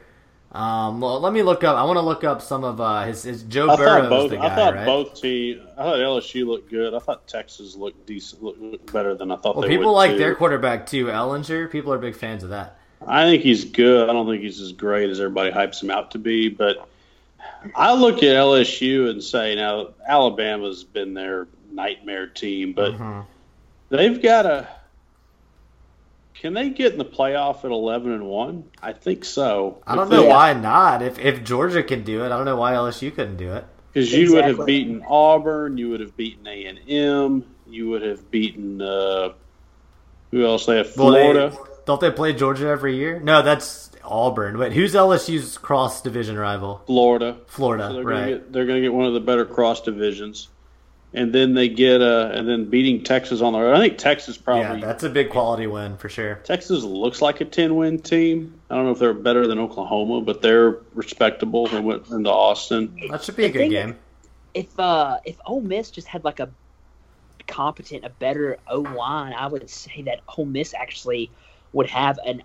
Um, well, let me look up. I want to look up some of uh, his, his Joe I Burrow's thought both. guy, I thought right? both team. I thought LSU looked good. I thought Texas looked decent, looked, looked better than I thought Well, they people would. like too. their quarterback too, Ehlinger. People are big fans of that. I think he's good. I don't think he's as great as everybody hypes him out to be, but I look at LSU and say now Alabama's been their nightmare team, but Mm-hmm. they've got a. Can they get in the playoff at eleven and one? I think so. I don't know why not. If if Georgia can do it, I don't know why LSU couldn't do it. Because you would have beaten Auburn, you would have beaten A and M, you would have beaten uh, who else? They have Well, they- Florida. Don't they play Georgia every year? No, that's Auburn. Wait, who's LSU's cross division rival? Florida. Florida, So they're right? gonna get they're gonna get one of the better cross divisions, and then they get uh and then beating Texas on the road. I think Texas probably. yeah, probably that's a big quality win for sure. Texas looks like a ten win team. I don't know if they're better than Oklahoma, but they're respectable. They went into Austin. That should be a good game. If uh if Ole Miss just had like a competent, a better O line, I would say that Ole Miss actually would have an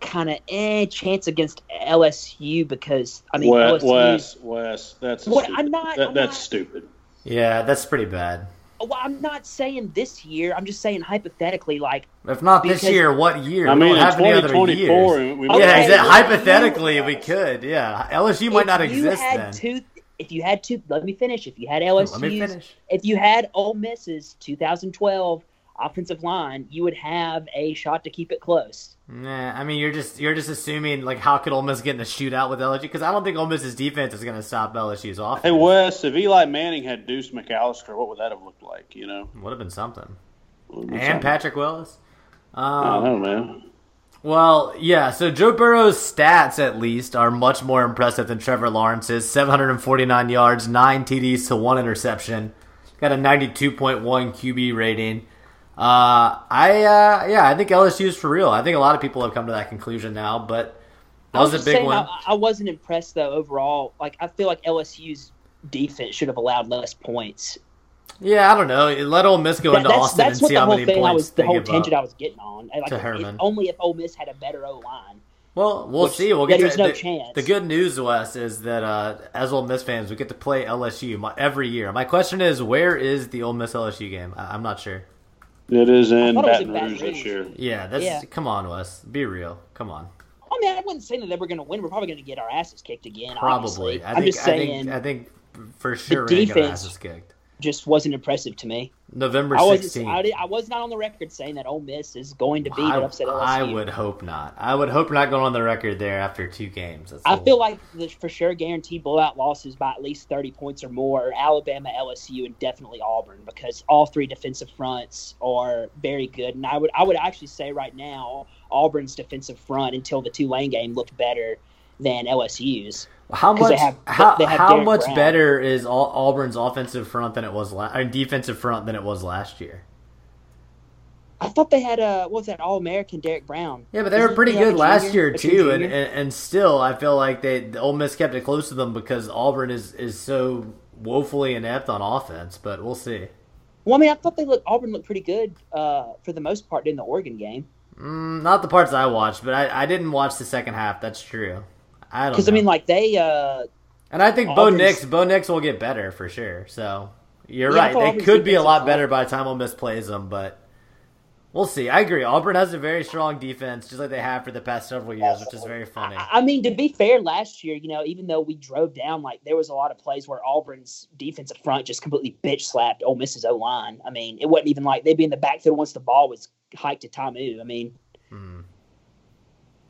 kind of eh chance against LSU because I mean Wes, LSU. Wes, Wes, that's What? stupid. I'm not- That, I'm that's not- stupid. Yeah, that's pretty bad. Well, I'm not saying this year. I'm just saying hypothetically, like If not this year, what year? I We mean, don't in have any other 2024, years. we Okay, yeah, well, is that you- hypothetically we could? Yeah, LSU might if not you exist had then. Two, if you had two, let me finish. If you had LSU, Let me finish. if you had Ole Miss's 2012 offensive line, you would have a shot to keep it close. Nah, I mean you're just you're just assuming like how could Ole Miss get in a shootout with LSU? Because I don't think Ole Miss's defense is going to stop LSU's offense. Hey Wes, if Eli Manning had Deuce McAllister, what would that have looked like? You know, would have been something. Have been And something. Patrick Willis. I Um, don't know. Man. Well, yeah. So Joe Burrow's stats, at least, are much more impressive than Trevor Lawrence's. 749 yards, nine TDs to one interception. Got a 92.1 QB rating. Uh, I uh, yeah, I think LSU is for real. I think a lot of people have come to that conclusion now, but that was, a big one. I, I wasn't impressed though overall. Like I feel like LSU's defense should have allowed less points. Yeah, I don't know. Let Ole Miss go That- into that's Austin that's and see how many I points was the whole tangent. I was getting on. Like To if- Herman. only if Ole Miss had a better O line. Well, we'll Which- see. We'll get there's to, no the, chance. The good news, Wes, is that uh, as Ole Miss fans, we get to play LSU every year. My question is, where is the Ole Miss LSU game? I, I'm not sure. It is in thought it Baton Baton Rouge this year. Yeah, that's Yeah. come on, Wes. Be real. Come on. I mean, I wasn't saying that they were going to win. We're probably going to get our asses kicked again. Probably. Obviously. I I'm think. just I saying, think. I think for sure we're gonna get our defense- asses kicked. Just wasn't impressive to me. November I. 16th. I, did, I was not on the record saying that Ole Miss is going to beat I, upset LSU. I would hope not. I would hope not going on the record there after two games. That's I feel like the for sure guaranteed blowout losses by at least 30 points or more are Alabama, LSU, and definitely Auburn because all three defensive fronts are very good. And I would I would actually say right now Auburn's defensive front until the Tulane game looked better than LSU's. How 'Cause they much? have- how they have how much Brown. better is Auburn's offensive front than it was last, or defensive front than it was last year? I thought they had a what was that All American Derrick Brown? Yeah, but they were Isn't pretty good last junior? year too, and, and and still, I feel like they the Ole Miss kept it close to them because Auburn is is so woefully inept on offense. But we'll see. Well, I mean, I thought they looked Auburn looked pretty good uh, for the most part in the Oregon game. Mm, not the parts I watched, but I, I didn't watch the second half. That's true. I don't Because I mean, like they uh, and I think Bo Nix Bo Nix will get better for sure. So you're Yeah, right. They could be a lot better by the time Ole Miss plays them, but. We'll see. I agree. Auburn has a very strong defense, just like they have for the past several years, which is very funny. I I mean, to be fair, last year, you know, even though we drove down, like there was a lot of plays where Auburn's defensive front just completely bitch slapped Ole Miss's O line. I mean, it wasn't even like they'd be in the backfield once the ball was hiked to Ta'amu. I mean, Hmm.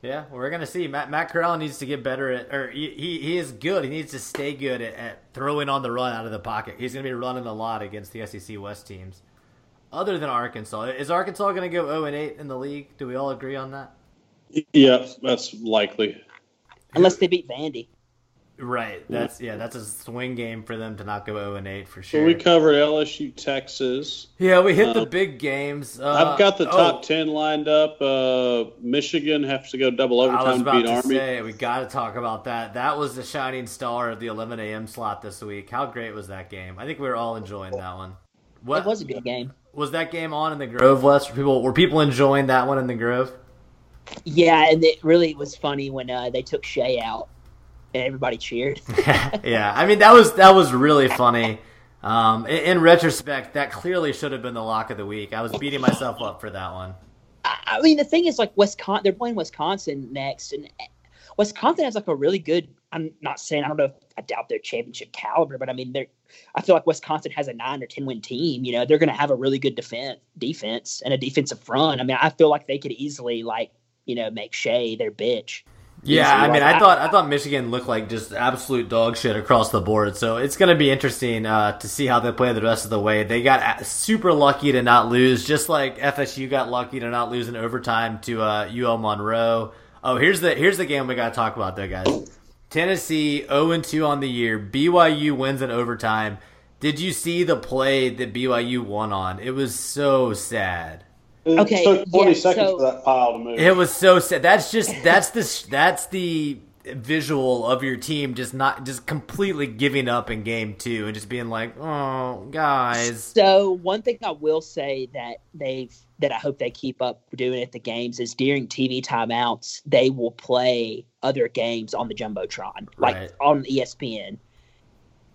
Yeah, we're gonna see. Matt Matt Corral needs to get better at, or he he, he is good. He needs to stay good at, at throwing on the run out of the pocket. He's gonna be running a lot against the SEC West teams. Other than Arkansas, is Arkansas gonna go zero and eight in the league? Do we all agree on that? Yeah, that's likely. Unless they beat Vandy. Right. That's yeah. That's a swing game for them to not go zero and eight for So sure. we covered LSU, Texas. yeah, we hit the Uh, big games. Uh, I've got the top oh, ten lined up. Uh, Michigan has to go double I was overtime to beat to Army. say we got to talk about that. That was the shining star of the 11 a.m. slot this week. How great was that game? I think we were all enjoying that one. What It was a good game. was that game on in the Grove West? Were people were people enjoying that one in the Grove? Yeah, and it really was funny when uh, they took Shea out and everybody cheered. yeah, I mean that was that was really funny. Um, in, in retrospect, that clearly should have been the lock of the week. I was beating myself up for that one. I I mean, the thing is, like Wisconsin, they're playing Wisconsin next, and Wisconsin has like a really good. I'm not saying I don't know. If, I doubt their championship caliber, but I mean, they're. I feel like Wisconsin has a nine or ten win team. You know, they're going to have a really good defense, defense, and a defensive front. I mean, I feel like they could easily like you know make Shea their bitch. Yeah, I mean, I thought I thought Michigan looked like just absolute dog shit across the board. So it's going to be interesting uh, to see how they play the rest of the way. They got super lucky to not lose, just like FSU got lucky to not lose in overtime to uh, UL Monroe. Oh, here's the here's the game we got to talk about though, guys. Tennessee 0 2 on the year. BYU wins in overtime. Did you see the play that BYU won on? It was so sad. It Okay, took 20 yeah, seconds so- for that pile to move. It was so sad. That's just that's the that's the visual of your team just not just completely giving up in game two and just being like, oh guys. So one thing I will say that they've that I hope they keep up doing at the games is during TV timeouts they will play other games on the jumbotron, like Right. on ESPN.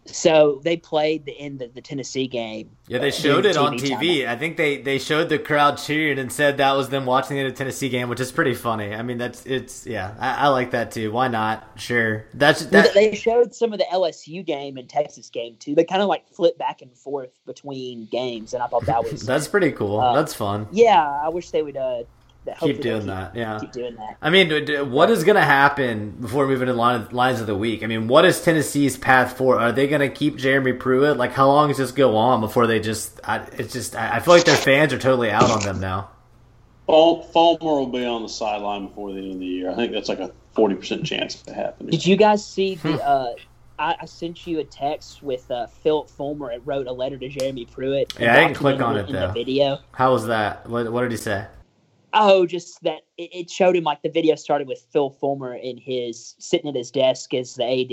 So they played the end of the Tennessee game. Yeah, they showed it on TV TV. I think they they showed the crowd cheering and said that was them watching the Tennessee game, which is pretty funny. I mean, that's it's yeah, I, I like that too. Why not? Sure, that's that. they showed some of the LSU game and Texas game too. They kind of like flip back and forth between games, and I thought that was That's pretty cool. Uh, that's fun. yeah. I wish they would uh, Keep they'll doing that. Yeah. Keep doing that. I mean, d- d- what is going to happen before moving to line, lines of the week? I mean, what is Tennessee's path forward? Are they going to keep Jeremy Pruitt? Like, how long does this go on before they just? I, it's just. I, I feel like their fans are totally out on them now. Ful- Fulmer will be on the sideline before the end of the year. I think that's like a 40% chance of happening. Did you guys see Hmm. the? uh, I, I sent you a text with uh, Phillip Fulmer. It wrote a letter to Jeremy Pruitt. Yeah, I didn't click on it, in though. the video. How was that? What, what did he say? Oh, just that it, showed him like the video started with Phil Fulmer in his sitting at his desk as the AD,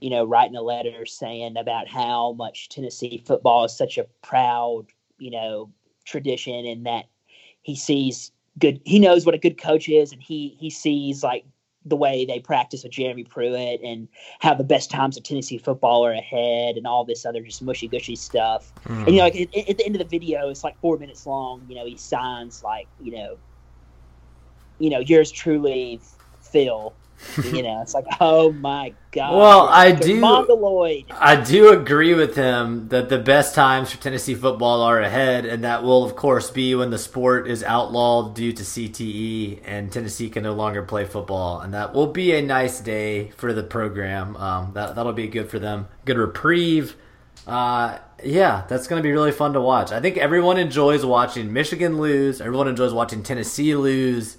you know, writing a letter saying about how much Tennessee football is such a proud, you know, tradition and that he sees good he knows what a good coach is and he he sees like the way they practice with Jeremy Pruitt and how the best times of Tennessee football are ahead and all this other just mushy gushy stuff. Hmm. And you know, like at, at the end of the video, it's like four minutes long. You know, he signs like you know, you know, yours truly, Phil. You know, it's like, oh my god. Well, I do- Mongoloid. I do agree with him that the best times for Tennessee football are ahead, and that will, of course, be when the sport is outlawed due to CTE and Tennessee can no longer play football. And that will be a nice day for the program. Um, that, that'll be good for them. Good reprieve. Uh, yeah, that's going to be really fun to watch. I think everyone enjoys watching Michigan lose, everyone enjoys watching Tennessee lose.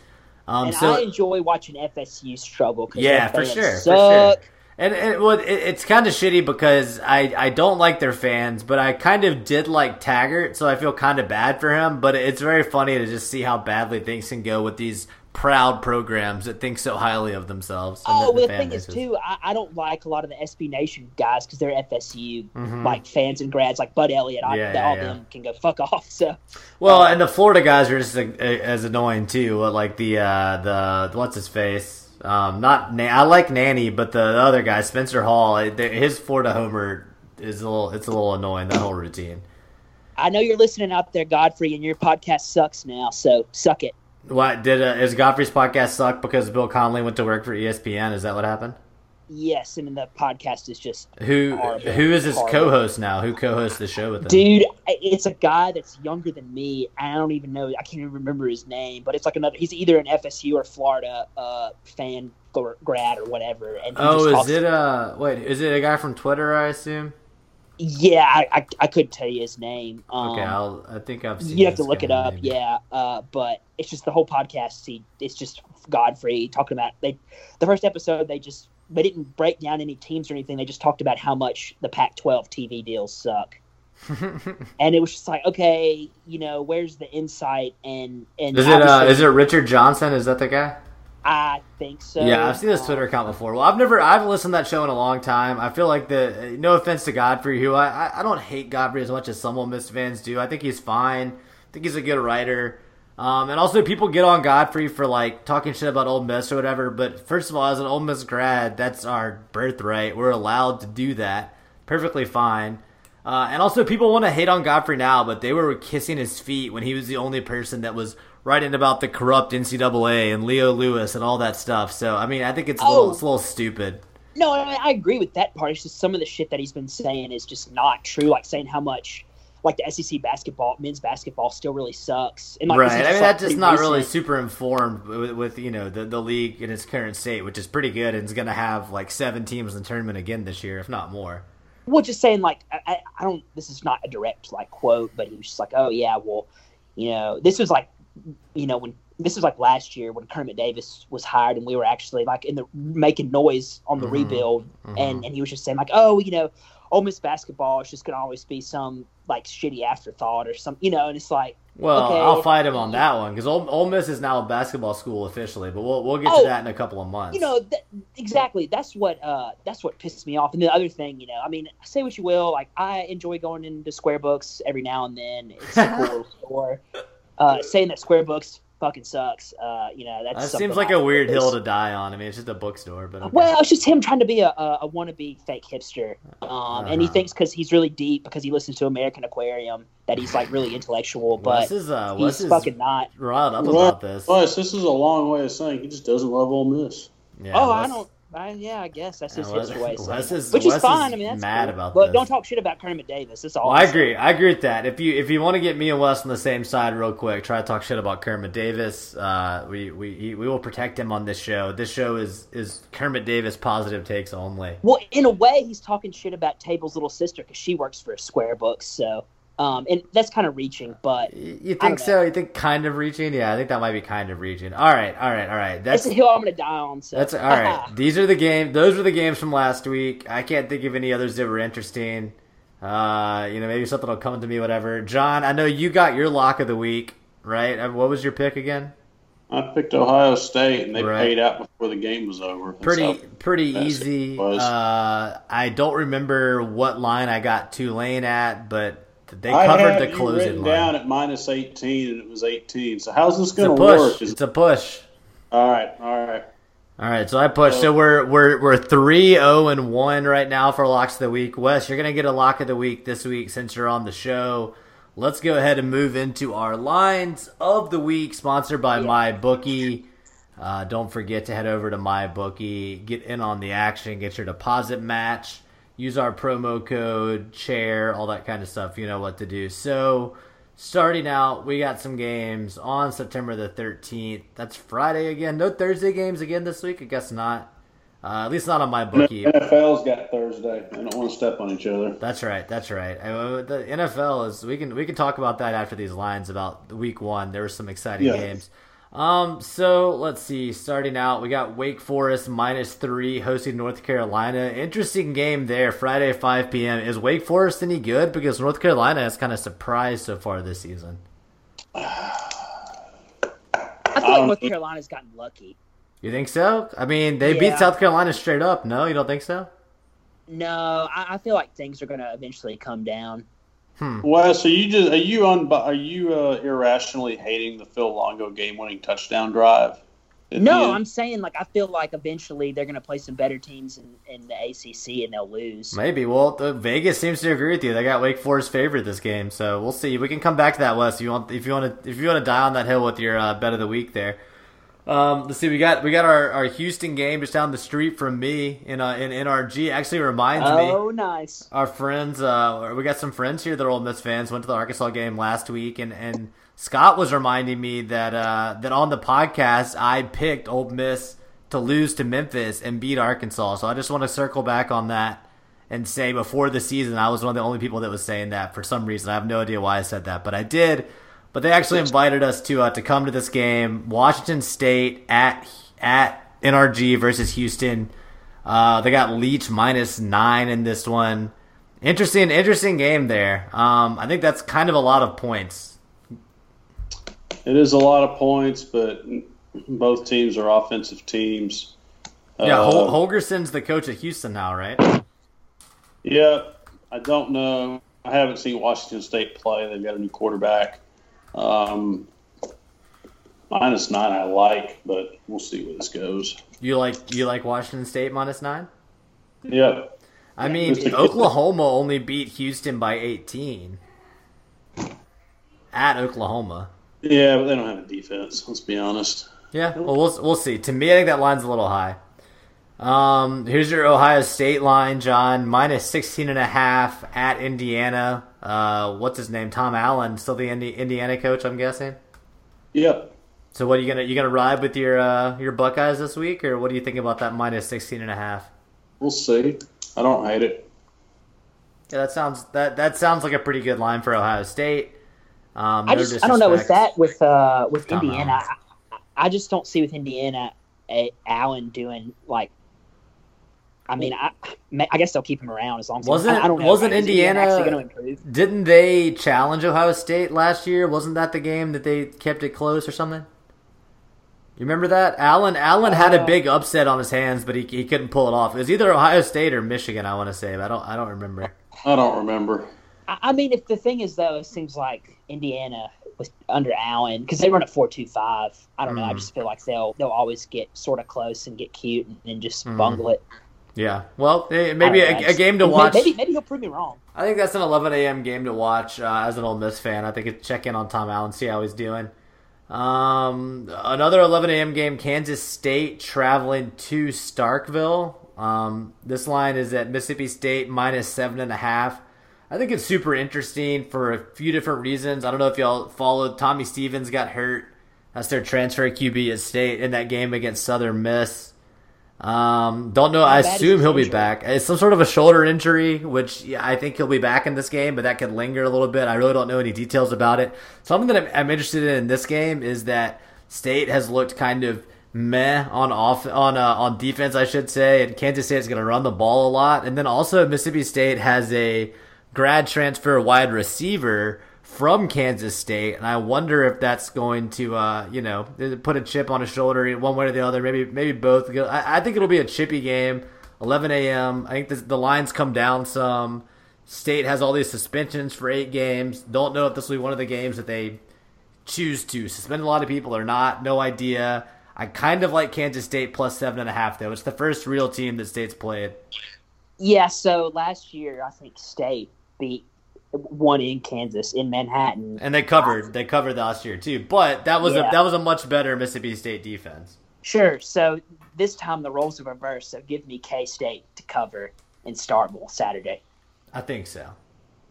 Um, And so I enjoy watching FSU struggle. yeah, for sure, for sure. And, and well, it, it's kind of shitty because I, I don't like their fans, but I kind of did like Taggart, so I feel kind of bad for him. But it's very funny to just see how badly things can go with these proud programs that think so highly of themselves. and Oh, the- the thing is too, I, I don't like a lot of the SB Nation guys because they're FSU Mhm. like fans and grads, like Bud Elliott. I, Yeah, all yeah, yeah. them can go fuck off. So Well, Uh, and the Florida guys are just uh, as annoying too. Like the uh, the what's his face? Um, not Na- I like Nanni, but the, the other guy, Spencer Hall, uh, his Florida homer is a little. It's a little annoying that whole routine. I know you're listening out there, Godfrey, and your podcast sucks now. So suck it. What did uh, is Godfrey's podcast suck because Bill Connelly went to work for ESPN? Is that what happened? Yes, and the podcast is just Who horrible. who is his Horrible. co-host now? Who co-hosts the show with him? Dude, it's a guy that's younger than me. I don't even know. I can't even remember his name, but it's like another. He's either an FSU or Florida uh, fan grad or whatever. And Oh, is it uh wait, is it a guy from Twitter, I assume? Yeah, I, I, I couldn't tell you his name. Um, Okay, I'll I think I've seen you have to look it up. maybe. Yeah, uh, but it's just the whole podcast. See, it's just Godfrey talking about they. The first episode, they just they didn't break down any teams or anything. They just talked about how much the Pac-12 TV deals suck. and it was just like, okay, you know, where's the insight and and Is it uh is it Richard Johnson? Is that the guy? I think so. Yeah, I've seen his Um, Twitter account before. Well, I've never, I've listened to that show in a long time. I feel like the, no offense to Godfrey, who I, I, don't hate Godfrey as much as some Ole Miss fans do. I think he's fine. I think he's a good writer. Um, and also, people get on Godfrey for like talking shit about Ole Miss or whatever. But first of all, as an Ole Miss grad, that's our birthright. We're allowed to do that. Perfectly fine. Uh, and also, people want to hate on Godfrey now, but they were kissing his feet when he was the only person that was writing about the corrupt NCAA and Leo Lewis and all that stuff. So, I mean, I think it's a little, Oh. it's a little stupid. No, I, I agree with that part. It's just some of the shit that he's been saying is just not true. Like saying how much, like the SEC basketball, men's basketball, still really sucks. And like, right. I mean, like, that's just not really super informed with, with you know the the league in its current state, which is pretty good, and is going to have like seven teams in the tournament again this year, if not more. well, just saying like I, I, I don't. This is not a direct like quote, but he was just like, oh yeah, well, you know, this was like, you know, when this was like last year when Kermit Davis was hired, and we were actually like in the making noise on the Mhm. rebuild, and and he was just saying like, oh, you know, Ole Miss basketball is just gonna always be some like shitty afterthought or some, you know, and it's like. Well, Okay. I'll fight him on that one because Ole, Ole Miss is now a basketball school officially, but we'll we'll get Oh, to that in a couple of months. you know th- exactly that's what uh that's what pisses me off and the other thing you know i mean say what you will like i enjoy going into square books every now and then it's a cool store uh saying that square books fucking sucks uh you know that's that seems like I- a weird hill to die on. I mean, it's just a bookstore, but okay. well, it's just him trying to be a, a, a wannabe fake hipster, um, and he Uh-huh. thinks because he's really deep because he listens to American Aquarium that he's like really intellectual, Wes but is uh, Wes he's is fucking not. riled up Well, about this. Plus, this is a long way of saying he just doesn't love Ole Miss. Yeah, oh, I don't. I, yeah, I guess that's his Wes- way, Wes is- which Wes is fine. is I mean, that's mad cool. about But this. don't talk shit about Kermit Davis. That's all. Well, I agree. I agree with that. If you if you want to get me and Wes on the same side, real quick, try to talk shit about Kermit Davis. Uh, we we he- we will protect him on this show. This show is is Kermit Davis positive takes only. Well, in a way, he's talking shit about Table's little sister because she works for Square Books. So, um, and that's kind of reaching, but You think so? You think kind of reaching? Yeah, I think that might be kind of reaching. All right, all right, all right. that's That's a hill I'm going to die on. So that's all right. These are the game. Those were the games from last week. I can't think of any others that were interesting. Uh, you know, maybe something will come to me. Whatever. John, I know you got your lock of the week, right? Uh, What was your pick again? I picked Ohio State, and they Right. paid out before the game was over. That's pretty how- pretty easy. what it was. Uh, I don't remember what line I got Tulane at, but they covered the closing line. down at minus 18, and it was 18. So how's this going to push. work? Is- It's a push. all right, all right. All right, so I pushed. So we're we're we're three zero and one right now for locks of the week. Wes, you're gonna get a lock of the week this week since you're on the show. Let's go ahead and move into our lines of the week, sponsored by my bookie. Uh, don't forget to head over to my bookie, get in on the action, get your deposit match, use our promo code chair, all that kind of stuff. You know what to do. So. Starting out, we got some games on September the 13th. That's Friday again. No Thursday games again this week? I guess not. Uh, at least not on my bookie. NFL's got Thursday. They don't want to step on each other. That's right. That's right. Uh, The NFL is. We can we can talk about that after these lines about week one. There were some exciting Yeah. games. Um. So let's see. Starting out, we got Wake Forest minus three hosting North Carolina. Interesting game there. Friday, five p.m. Is Wake Forest any good? Because North Carolina has kind of surprised so far this season. I feel like North Carolina's gotten lucky. You think so? I mean, they beat South Carolina straight up. No, you don't think so? No, I, I feel like things are going to eventually come down. Wes, are you just are you un, are you uh, irrationally hating the Phil Longo game-winning touchdown drive? No. I'm saying like I feel like eventually they're going to play some better teams in, in the ACC and they'll lose. Maybe. Well, the, Vegas seems to agree with you. They got Wake Forest favorite this game, so we'll see. We can come back to that, Wes. If you want, if you want to, if you want to die on that hill with your uh, bet of the week there. Um, let's see. We got we got our, our Houston game just down the street from me in uh, in NRG. Actually, reminds me Oh, nice. our friends. Uh, we got some friends here that are Ole Miss fans. Went to the Arkansas game last week, and, and Scott was reminding me that uh, that on the podcast I picked Ole Miss to lose to Memphis and beat Arkansas. So I just want to circle back on that and say before the season I was one of the only people that was saying that for some reason. I have no idea why I said that, but I did. But they actually invited us to uh, to come to this game. Washington State at at NRG versus Houston. Uh, they got Leach minus nine in this one. Interesting, interesting game there. Um, I think that's kind of a lot of points. It is a lot of points, but both teams are offensive teams. Yeah, Uh, Hol- Holgorsen's the coach at Houston now, right? Yeah, I don't know. I haven't seen Washington State play. They've got a new quarterback. Um, minus nine, I like, but we'll see where this goes. You like you like Washington State minus nine? Yeah, I mean. Oklahoma only beat Houston by eighteen at Oklahoma. yeah, but they don't have a defense. Let's be honest. Yeah, well, we'll we'll see. To me, I think that line's a little high. Um, here's your Ohio State line, John, minus 16 and a half at Indiana. Uh, what's his name? Tom Allen, still the Indi- Indiana coach, I'm guessing. Yep. So what are you gonna you gonna ride with your uh, your Buckeyes this week, or what do you think about that minus 16 and a half? We'll see. I don't hate it. Yeah, that sounds that that sounds like a pretty good line for Ohio State. Um, I no just I don't know with that with uh with Tom Indiana. I, I just don't see with Indiana a, Allen doing like. I mean, I I guess they'll keep him around as long as he- Wasn't- I, I don't know. wasn't Is Indiana- actually going to improve? Didn't they challenge Ohio State last year? Wasn't that the game that they kept it close or something? You remember that? Allen Allen had a Uh, big upset on his hands, but he, he couldn't pull it off. It was either Ohio State or Michigan, I want to say, but I don't I don't remember. I don't remember. I, I mean, if the thing is though, it seems like Indiana was under Allen because they run a four-two-five. I don't know. I Mm. just feel like they'll they'll always get sort of close and get cute and, and just Mm. bungle it. Yeah. Well, eh, maybe know. a, a game to watch. Maybe maybe he'll prove me wrong. I think that's an 11 a.m. game to watch uh, as an Ole Miss fan. I think it's check in on Tom Allen, see how he's doing. Um, another 11 a.m. game, Kansas State traveling to Starkville. Um, this line is at Mississippi State minus seven and a half. I think it's super interesting for a few different reasons. I don't know if y'all followed. Tommy Stevens got hurt. That's their transfer QB at State in that game against Southern Miss. Um, don't know. I assume he'll be injury? back. It's some sort of a shoulder injury, which yeah, I think he'll be back in this game, but that could linger a little bit. I really don't know any details about it. Something that I'm, I'm interested in in this game is that State has looked kind of meh on off on uh, on defense, I should say, and Kansas State is going to run the ball a lot, and then also Mississippi State has a grad transfer wide receiver from Kansas State, and I wonder if that's going to, uh, you know, put a chip on his shoulder one way or the other. Maybe, maybe both. I, I think it'll be a chippy game. 11 a.m. I think the, the lines come down some. State has all these suspensions for eight games. Don't know if this will be one of the games that they choose to suspend a lot of people or not. No idea. I kind of like Kansas State plus seven and a half though. It's the first real team that State's played. Yeah, so last year I think State beat one in Kansas in Manhattan. and they covered they covered last year too. But that was a that was a much better Mississippi State defense. Sure. So this time the roles have reversed. So give me K State to cover in Starkville Saturday. I think so.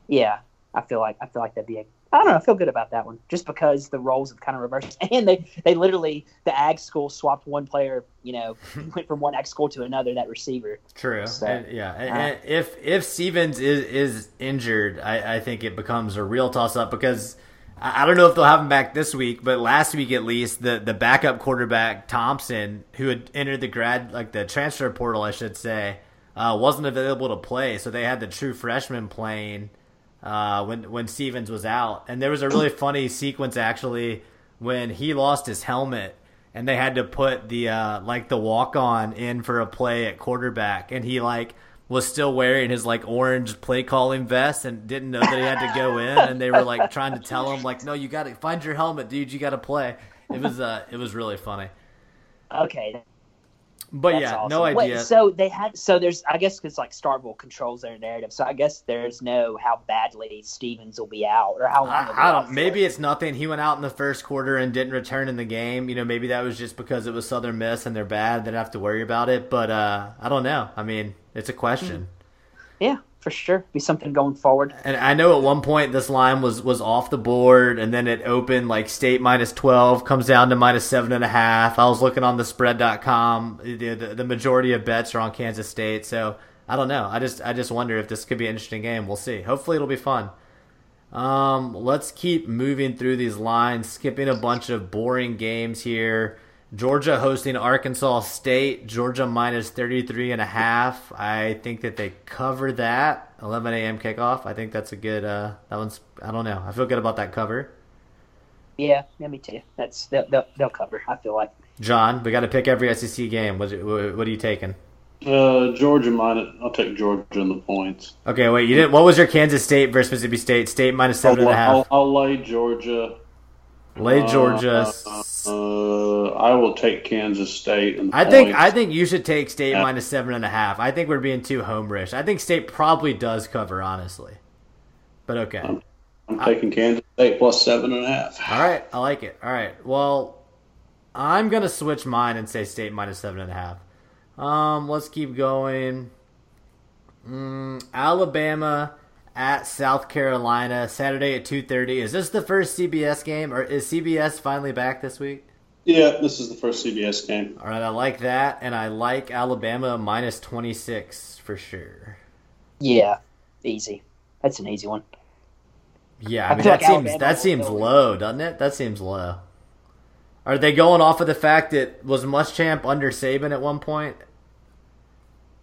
Yeah, I feel like I feel like that'd be a. I don't know. I feel good about that one, just because the roles have kind of reversed, and they they literally the ag school swapped one player. You know, went from one ag school to another. That receiver. True. So, And- yeah. Uh, and if if Stevens is is injured, I, I think it becomes a real toss up because I, I don't know if they'll have him back this week, but last week at least, the the backup quarterback Thompson, who had entered the grad like the transfer portal, I should say, uh, wasn't available to play, so they had the true freshman playing uh, when when Stevens was out, and there was a really funny sequence actually when he lost his helmet and they had to put the uh, like the walk on in for a play at quarterback, and he like was still wearing his like orange play calling vest and didn't know that he had to go in, and they were like trying to tell him like, no, you got to find your helmet, dude, you got to play. It was uh, it was really funny. Okay. But That's yeah, awesome. no Wait, idea. so they had so there's I guess because like Starkville controls their narrative. So I guess there's no how badly Stevens will be out or how long. he'll I, I don't. Maybe it's nothing. He went out in the first quarter and didn't return in the game. You know, maybe that was just because it was Southern Miss and they're bad. They don't have to worry about it. But uh, I don't know. I mean, it's a question. Yeah, for sure. Be something going forward. And I know at one point this line was was off the board, and then it opened like state minus twelve, comes down to minus seven and a half. I was looking on the spread.com. The, the, the majority of bets are on Kansas State, so I don't know. I just I just wonder if this could be an interesting game. We'll see. Hopefully it'll be fun. Um, let's keep moving through these lines, skipping a bunch of boring games here. Georgia hosting Arkansas State. Georgia minus 33 and a half. I think that they cover that. 11 a.m. kickoff. I think that's a good, uh, that one's, I don't know. I feel good about that cover. Yeah, yeah, me too. That's they'll, they'll, they'll cover. I feel like. John, we got to pick every SEC game. What, what are you taking? Uh, Georgia minus. I'll take Georgia in the points. Okay, wait, you didn't, what was your Kansas State versus Mississippi State? State minus seven and a I'll. I'll lay Georgia. Lay Georgia. Uh, uh, I will take Kansas State. And I think. I think you should take State Yeah. minus seven and a half. I think we're being too homerish. I think State probably does cover, honestly. But okay. I'm taking Kansas State plus seven and a half. All right, I like it. All right. Well, I'm gonna switch mine and say State minus seven and a half. Um, let's keep going. Mm, Alabama at South Carolina Saturday at two thirty. Is this the first CBS game, or is CBS finally back this week? Yeah, this is the first CBS game. All right, I like that, and I like Alabama minus twenty six for sure. Yeah, easy. That's an easy one. Yeah, I, I mean feel that like seems Alabama that seems low, doesn't it? That seems low. Are they going off of the fact that was Muschamp under Saban at one point?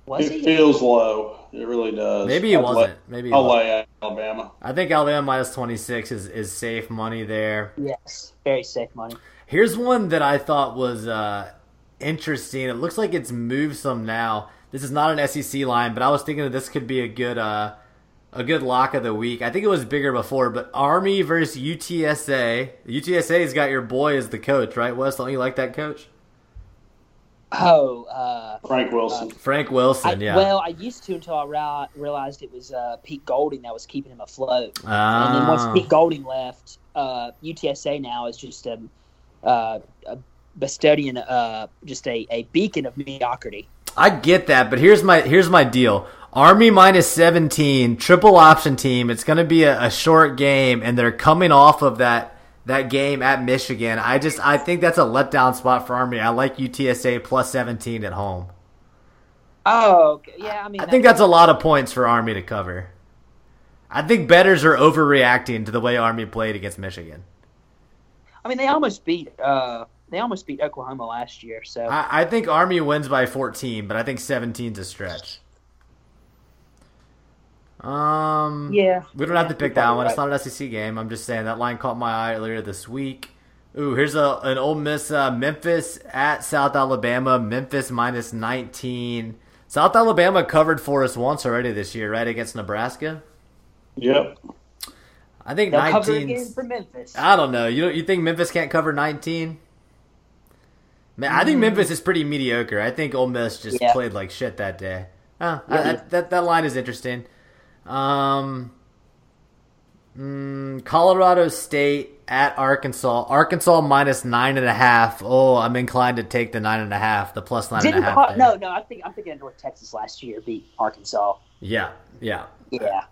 Was it he? feels low. It really does. Maybe it I'd wasn't. lay- Maybe he I'll lay Alabama. I think Alabama minus twenty six is is safe money there. Yes, very safe money. Here's one that I thought was uh, interesting. It looks like it's moved some now. This is not an SEC line, but I was thinking that this could be a good uh, a good lock of the week. I think it was bigger before, but Army versus UTSA. UTSA's got your boy as the coach, right? Wes, don't you like that coach? Oh, uh, Frank Wilson. Frank Wilson, yeah. well, I used to until I rea- realized it was uh, Pete Golding that was keeping him afloat. Ah. And then once Ah. Pete Golding left, uh, UTSA now is just a, uh, a Bestodian, uh, just a, a beacon of mediocrity. I get that, but here's my here's my deal. Army minus 17, triple option team. It's going to be a, a short game, and they're coming off of that that game at Michigan. I just I think that's a letdown spot for Army. I like UTSA plus 17 at home. Oh, okay. yeah. I mean, I think that's a lot of points for Army to cover. I think betters are overreacting to the way Army played against Michigan. I mean, they almost beat. Uh, they almost beat Oklahoma last year. So I, I think Army wins by 14, but I think 17's a stretch. Um, yeah, We don't have to pick that probably one. It's not an SEC game. I'm just saying that line caught my eye earlier this week. Ooh, here's a an Ole Miss uh, Memphis at South Alabama. Memphis minus 19. South Alabama covered for us once already this year, right against Nebraska. Yep. I think They'll cover 19. again for Memphis. I don't know. You don't, you think Memphis can't cover 19? Man, I think Memphis is pretty mediocre. I think Ole Miss just. Yeah. played like shit that day. Oh, Yeah. that, that that line is interesting. Um, mm, Colorado State at Arkansas. Arkansas minus nine and a half. Oh, I'm inclined to take the nine and a half, the plus nine and a Didn't half. Col- no, no. I think I'm thinking of North Texas last year beat Arkansas. Yeah, yeah. Yeah,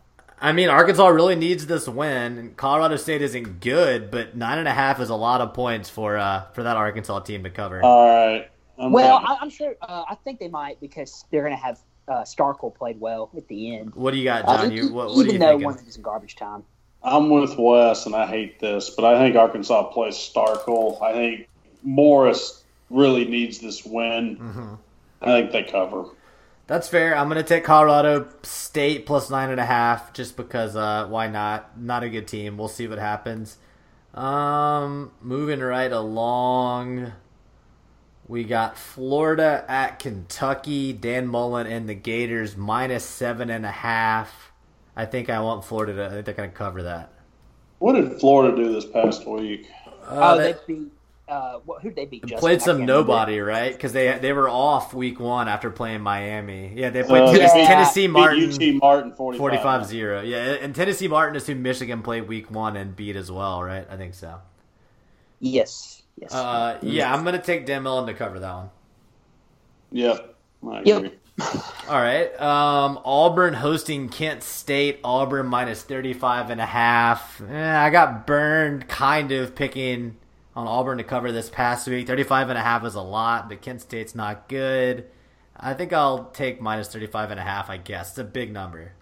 I mean, Arkansas really needs this win. and Colorado State isn't good, but nine and a half is a lot of points for uh for that Arkansas team to cover. All right. I'm Well, taking- I, I'm sure. Uh, I think they might because they're going to have uh, Starkel played well at the end. what do you got, John? You what, what are even you though thinking? one of them is garbage time. I'm with Wes, and I hate this, but I think Arkansas plays Starkel. I think Morris really needs this win. Mm-hmm. I think they cover. That's fair. I'm gonna take Colorado State plus nine and a half just because. Uh, why not? Not a good team. We'll see what happens. Um, moving right along. We got Florida at Kentucky. Dan Mullen and the Gators minus seven and a half. I think I want Florida to. I think they're gonna cover that. What did Florida do this past week? Uh, oh, they- they beat Uh, who'd they beat? Justin? played some can't remember. nobody, right? Because they they were off week one after playing Miami. Yeah, they played Uh, Tennessee, yeah. Tennessee Beat Martin UT Martin 45. 45 0. Yeah, and Tennessee Martin is who Michigan played week one and beat as well, right? I think so. Yes. Yes. Uh, yeah, I'm going to take Dan Mullen to cover that one. Yep. I Yep. agree. All right. Um, Auburn hosting Kent State. Auburn minus 35 and a half. Eh, I got burned kind of picking on Auburn to cover this past week. 35 and a half is a lot, but Kent State's not good. I think I'll take minus 35 and a half, I guess. It's a big number.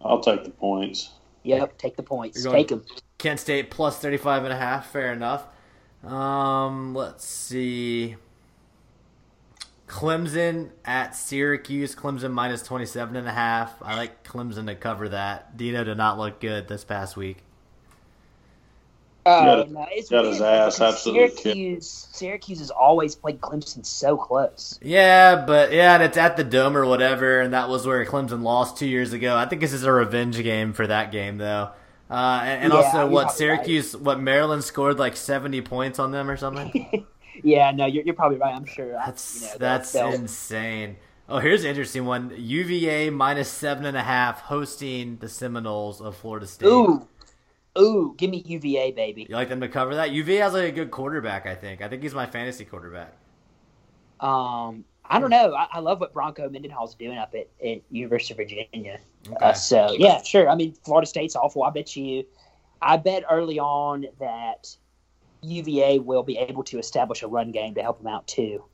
I'll take the points. yep. Take the points. You're Take them. Kent State plus 35 and a half. Fair enough. Um, let's see. Clemson at Syracuse. Clemson minus 27 and a half. I like Clemson to cover that. Dino did not look good this past week. Oh Got- no, it's got his ass absolutely kicked. Syracuse, Syracuse has always played Clemson so close. Yeah, but yeah, and it's at the Dome or whatever, and that was where Clemson lost two years ago. I think this is a revenge game for that game, though. Uh, and, and Yeah, also, what probably right. Syracuse, what Maryland scored like 70 points on them or something? Yeah, no, you're, you're probably right. I'm sure. That's you know, that's insane. Oh, here's an interesting one. UVA minus seven and a half hosting the Seminoles of Florida State. Ooh, ooh, give me UVA, baby. You like them to cover that? UVA has like a good quarterback. I think. I think he's my fantasy quarterback. Um, I don't know. I, I love what Bronco Mendenhall's doing up at, at University of Virginia. Okay. Uh, so yeah, sure. I mean, Florida State's awful. I bet you. I bet early on that UVA will be able to establish a run game to help them out too.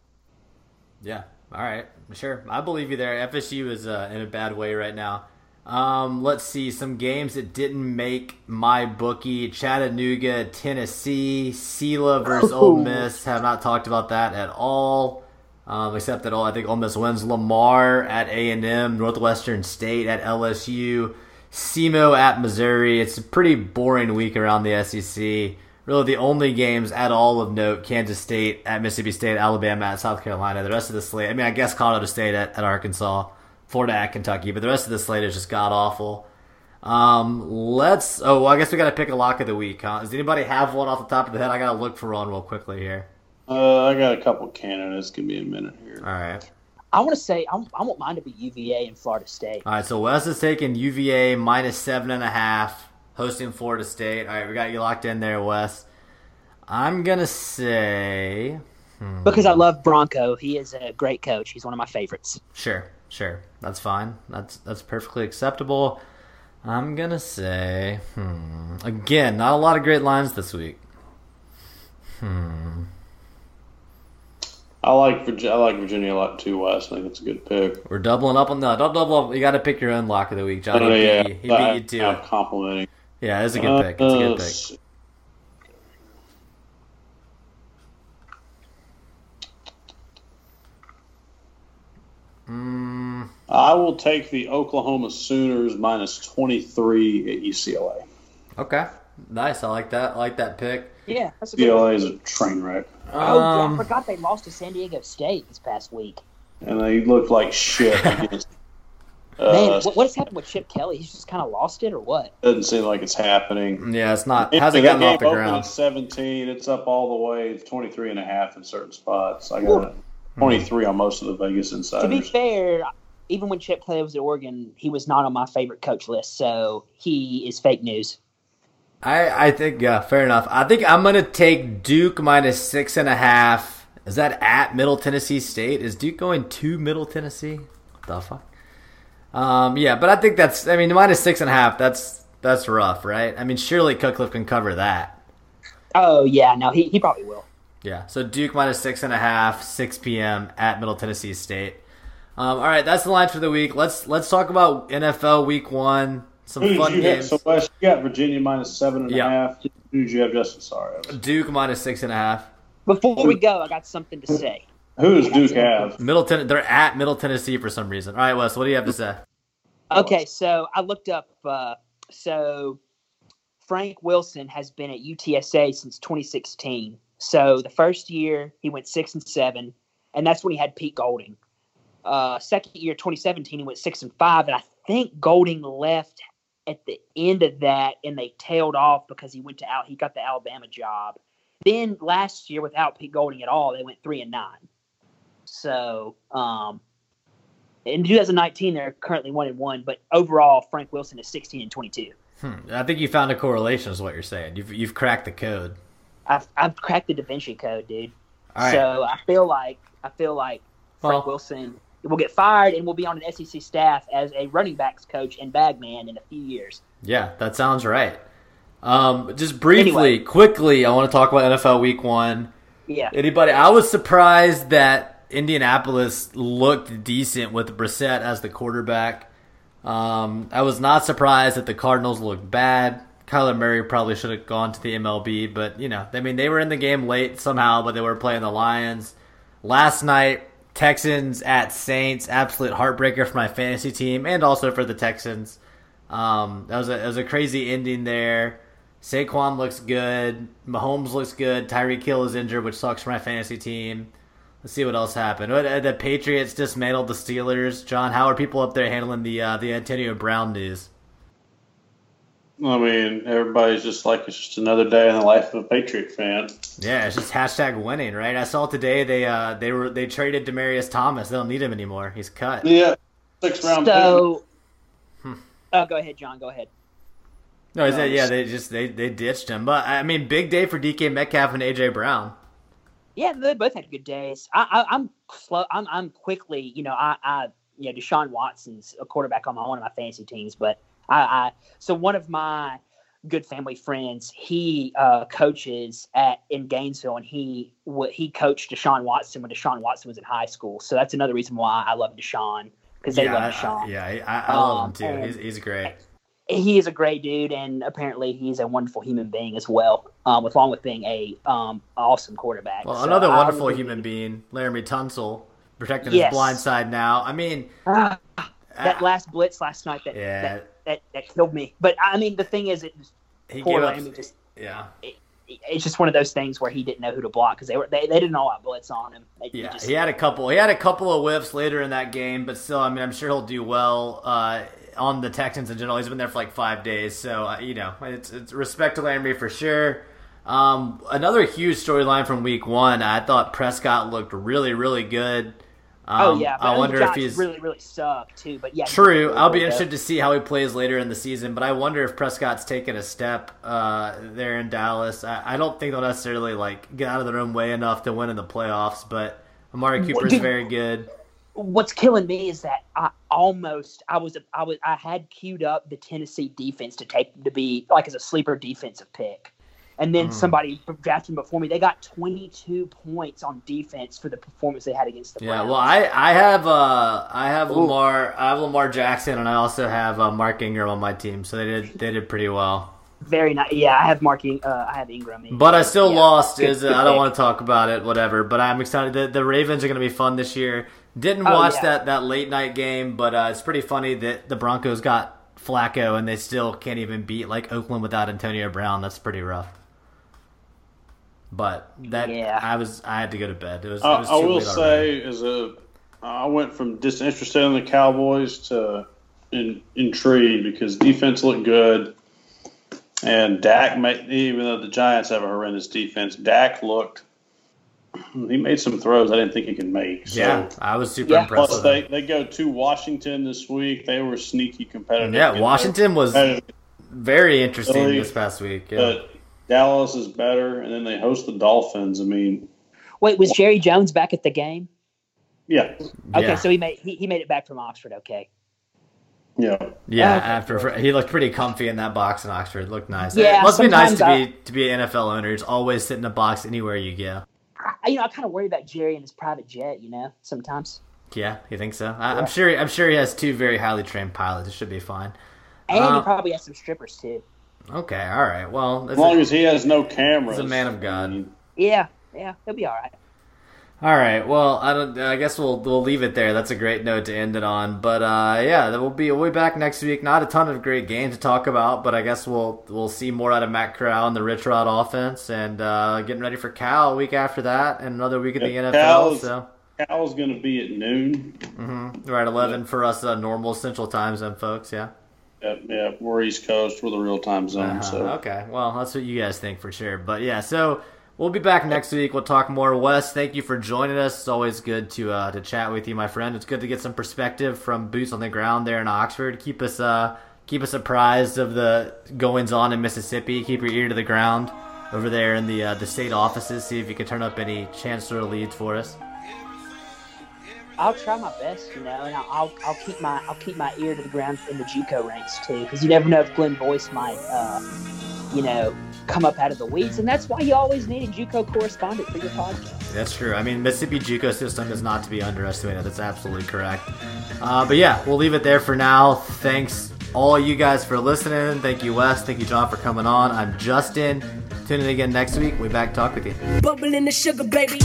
Yeah. All right. Sure. I believe you there. FSU is uh, in a bad way right now. Um, let's see some games that didn't make my bookie. Chattanooga, Tennessee, Sela versus Ole Miss. Have not talked about that at all. Um, except that all I think Ole Miss wins. Lamar at A and M, Northwestern State at LSU, SEMO at Missouri. It's a pretty boring week around the SEC. Really, the only games at all of note: Kansas State at Mississippi State, Alabama at South Carolina. The rest of the slate, I mean, I guess Colorado State at, at Arkansas, Florida at Kentucky, but the rest of the slate is just god awful. Um, let's. Oh, well, I guess we got to pick a lock of the week, huh? Does anybody have one off the top of the head? I got to look for one real quickly here. Uh, I got a couple candidates. Give me a minute here. All right. I want to say I, I want mine to be UVA and Florida State. All right, so Wes is taking UVA minus seven and a half, hosting Florida State. All right, we got you locked in there, Wes. I'm gonna say Because I love Bronco. He is a great coach. He's one of my favorites. sure, sure. That's fine. That's that's perfectly acceptable. I'm gonna say hmm. Again, not a lot of great lines this week. I like Virginia. I like Virginia a lot too, Wes. I think it's a good pick. We're doubling up on no, don't double up. You got to pick your own lock of the week, Johnny. Oh, beat yeah, you. He I- beat you I'm complimenting. Yeah, it's a good pick. It's a good Uh, pick. Mm, I will take the Oklahoma Sooners minus 23 at UCLA. okay, nice. I like that. I like that pick. Yeah, that's a good. UCLA is a train wreck, Oh, yeah, I Um, forgot they lost to San Diego State this past week. and they looked like shit against. Man, Uh, what, what has happened with Chip Kelly? He's just kind of lost it, or what? doesn't seem like it's happening. Yeah, it's not. It- Hasn't that gotten off the ground. At 17, it's up all the way. It's 23 and a half in certain spots. I got 23 on most of the Vegas To be fair, even when Chip Kelly was at Oregon, he was not on my favorite coach list, so he is fake news. I I think yeah, fair enough. I think I'm gonna take Duke minus six and a half. Is that at Middle Tennessee State? Is Duke going to Middle Tennessee? What the fuck? Um, yeah, but I think that's. I mean, minus six and a half. That's that's rough, right? I mean, surely Cutcliffe can cover that. Oh yeah, no, he, he probably will. Yeah. So Duke minus six and a half, six p.m. at Middle Tennessee State. Um, all right, that's the line for the week. Let's let's talk about NFL Week One. Some Who fun you have? games. So Wes, you got Virginia minus seven and a half. Who did you have, Justin? Sorry. Duke minus six and a half. Before we go, I got something to say. Who does Duke have? Middle Ten- they're at Middle Tennessee for some reason. All right, Wes, what do you have to say? Okay, so I looked up. Uh, so Frank Wilson has been at UTSA since 2016. So the first year he went six and seven, and that's when he had Pete Golding. Uh, second year, 2017, he went six and five, and I think Golding left at the end of that, and they tailed off because he went to out. He got the Alabama job, Then last year, without Pete Golding at all, they went three and nine. So um, in 2019, they're currently one and one, but overall, Frank Wilson is 16 and 22. Hmm. I think you found a correlation, is what you're saying. You've you've cracked the code. I've I've cracked the Da Vinci Code, dude. All right. So I feel like I feel like Frank Well- Wilson will get fired and will be on an SEC staff as a running backs coach and bagman in a few years. Yeah, that sounds right. Um, just briefly, Anyway. quickly, I want to talk about NFL Week One. Yeah. Anybody? I was surprised that Indianapolis looked decent with Brissett as the quarterback. Um, I was not surprised that the Cardinals looked bad. Kyler Murray probably should have gone to the MLB, but you know, I mean, they were in the game late somehow, but they were playing the Lions. Last night, Texans at Saints, absolute heartbreaker for my fantasy team and also for the Texans. Um, that was a, it was a crazy ending there. Saquon looks good. Mahomes looks good. Tyreek Hill is injured, which sucks for my fantasy team. Let's see what else happened. Uh, the Patriots dismantled the Steelers. John, how are people up there handling the uh, the Antonio Brown news? I mean, everybody's just like it's just another day in the life of a Patriot fan. Yeah, it's just hashtag winning, right? I saw today they uh they were they traded Demaryius Thomas. They don't need him anymore. He's cut. Yeah, six round. So, Hmm. oh, go ahead, John. Go ahead. No, he said yeah. They just they they ditched him. But I mean, big day for DK Metcalf and AJ Brown. Yeah, they both had good days. I, I, I'm slow. I'm, I'm quickly. You know, I, I, you know, Deshaun Watson's a quarterback on my one of my fantasy teams, but I, I so one of my good family friends, he uh, coaches at in Gainesville, and he w- he coached Deshaun Watson when Deshaun Watson was in high school. So that's another reason why I love Deshaun because they yeah, love Deshaun. I, yeah, I, I love him Um, too. He's, he's great. he is a great dude, and apparently he's a wonderful human being as well. Um, along with being a um awesome quarterback. Well, So another wonderful really- human being, Laremy Tunsil, protecting Yes. his blind side now. I mean, Ah, that last blitz last night that, Yeah. that, that that killed me. But I mean, the thing is, it he poor. Laremy just Yeah, it's just one of those things where he didn't know who to block because they were they, they didn't all about blitz on him. They, yeah. just- He had a couple. He had a couple of whiffs later in that game, but still, I mean, I'm sure he'll do well uh, on the Texans in general. He's been there for like five days, so uh, you know, it's, it's respect to Laremy for sure. Um, another huge storyline from Week One. I thought Prescott looked really, really good. Um, oh yeah, I wonder if he's really really sucked too. But yeah, True. did I'll be really interested to see how he plays later in the season, but I wonder if Prescott's taken a step uh, there in Dallas. I, I don't think they'll necessarily like get out of their own way enough to win in the playoffs, but Amari Cooper's dude- very good. what's killing me is that I almost I was I was I had queued up the Tennessee defense to take to be like as a sleeper defensive pick. And then somebody drafted him before me. They got 22 points on defense for the performance they had against the Yeah, Browns. well, I, I have uh, I have Ooh. Lamar I have Lamar Jackson and I also have uh, Mark Ingram on my team, so they did they did pretty well. very nice. Yeah, I have marking. Uh, I have Ingram. in. But I still Yeah, lost. Is I don't want to talk about it. Whatever. But I'm excited. The, the Ravens are going to be fun this year. Didn't Oh, watch yeah. that that late night game, but uh, it's pretty funny that the Broncos got Flacco and they still can't even beat like Oakland without Antonio Brown. That's pretty rough. But that Yeah. I was I had to go to bed. It was. it I, was I will late say, as a, I went from disinterested in the Cowboys to in, intrigued because defense looked good, and Dak made even though the Giants have a horrendous defense, Dak looked. He made some throws I didn't think he could make. So. Yeah, I was super Yeah. impressed. Plus, they, they go to Washington this week. They were sneaky competitive. Yeah, Washington was very interesting Really? this past week. Yeah. But Dallas is better, and then they host the Dolphins. I mean, Wait, was Jerry Jones back at the game? yeah, Okay, yeah. so he made he, he made it back from Oxford. Okay. yeah. Yeah, Okay. after he looked pretty comfy in that box in Oxford. It looked nice. Yeah, it must be nice to sometimes be to be an NFL owner. Just always sit in a box anywhere you go. I, you know, I kind of worry about Jerry and his private jet. You know, sometimes. Yeah, you think so? I, I'm sure. I'm sure he has two very highly trained pilots. It should be fine. And Uh, he probably has some strippers too. Okay, all right. Well, As long as he has no cameras. He's a man of God. Yeah, yeah, he'll be all right. all right. Well, I don't. I guess we'll we'll leave it there. That's a great note to end it on. But uh, yeah, we'll be we'll be back next week. Not a ton of great games to talk about, but I guess we'll we'll see more out of Matt Corral and the Rich Rod offense, and uh, getting ready for Cal a week after that, and another week of the Yeah, NFL. Cal's- So. Cal's going to be at noon. Mm-hmm. Right, eleven for us, uh, normal Central Time Zone folks. Yeah. Yeah, yeah, we're East Coast. We're the real time zone. Uh-huh. So Okay. Well, that's what you guys think for sure. But yeah, so We'll be back next week. We'll talk more. Wes, thank you for joining us. It's always good to uh, to chat with you, my friend. It's good to get some perspective from boots on the ground there in Oxford. Keep us uh, keep us apprised of the goings on in Mississippi. Keep your ear to the ground over there in the uh, the state offices. See if you can turn up any chancellor leads for us. I'll try my best, you know, and I'll, I'll, I'll keep my I'll keep my ear to the ground in the JUCO ranks too, because you never know if Glenn Boyce might, uh, you know, come up out of the weeds, and that's why you always need a JUCO correspondent for your podcast. That's true. I mean, Mississippi JUCO system is not to be underestimated. That's absolutely correct. Uh, but yeah, we'll leave it there for now. Thanks all you guys for listening. Thank you, Wes. Thank you, John, for coming on. I'm Justin. Tune in again next week. We back to talk with you. Bubbling the sugar, baby.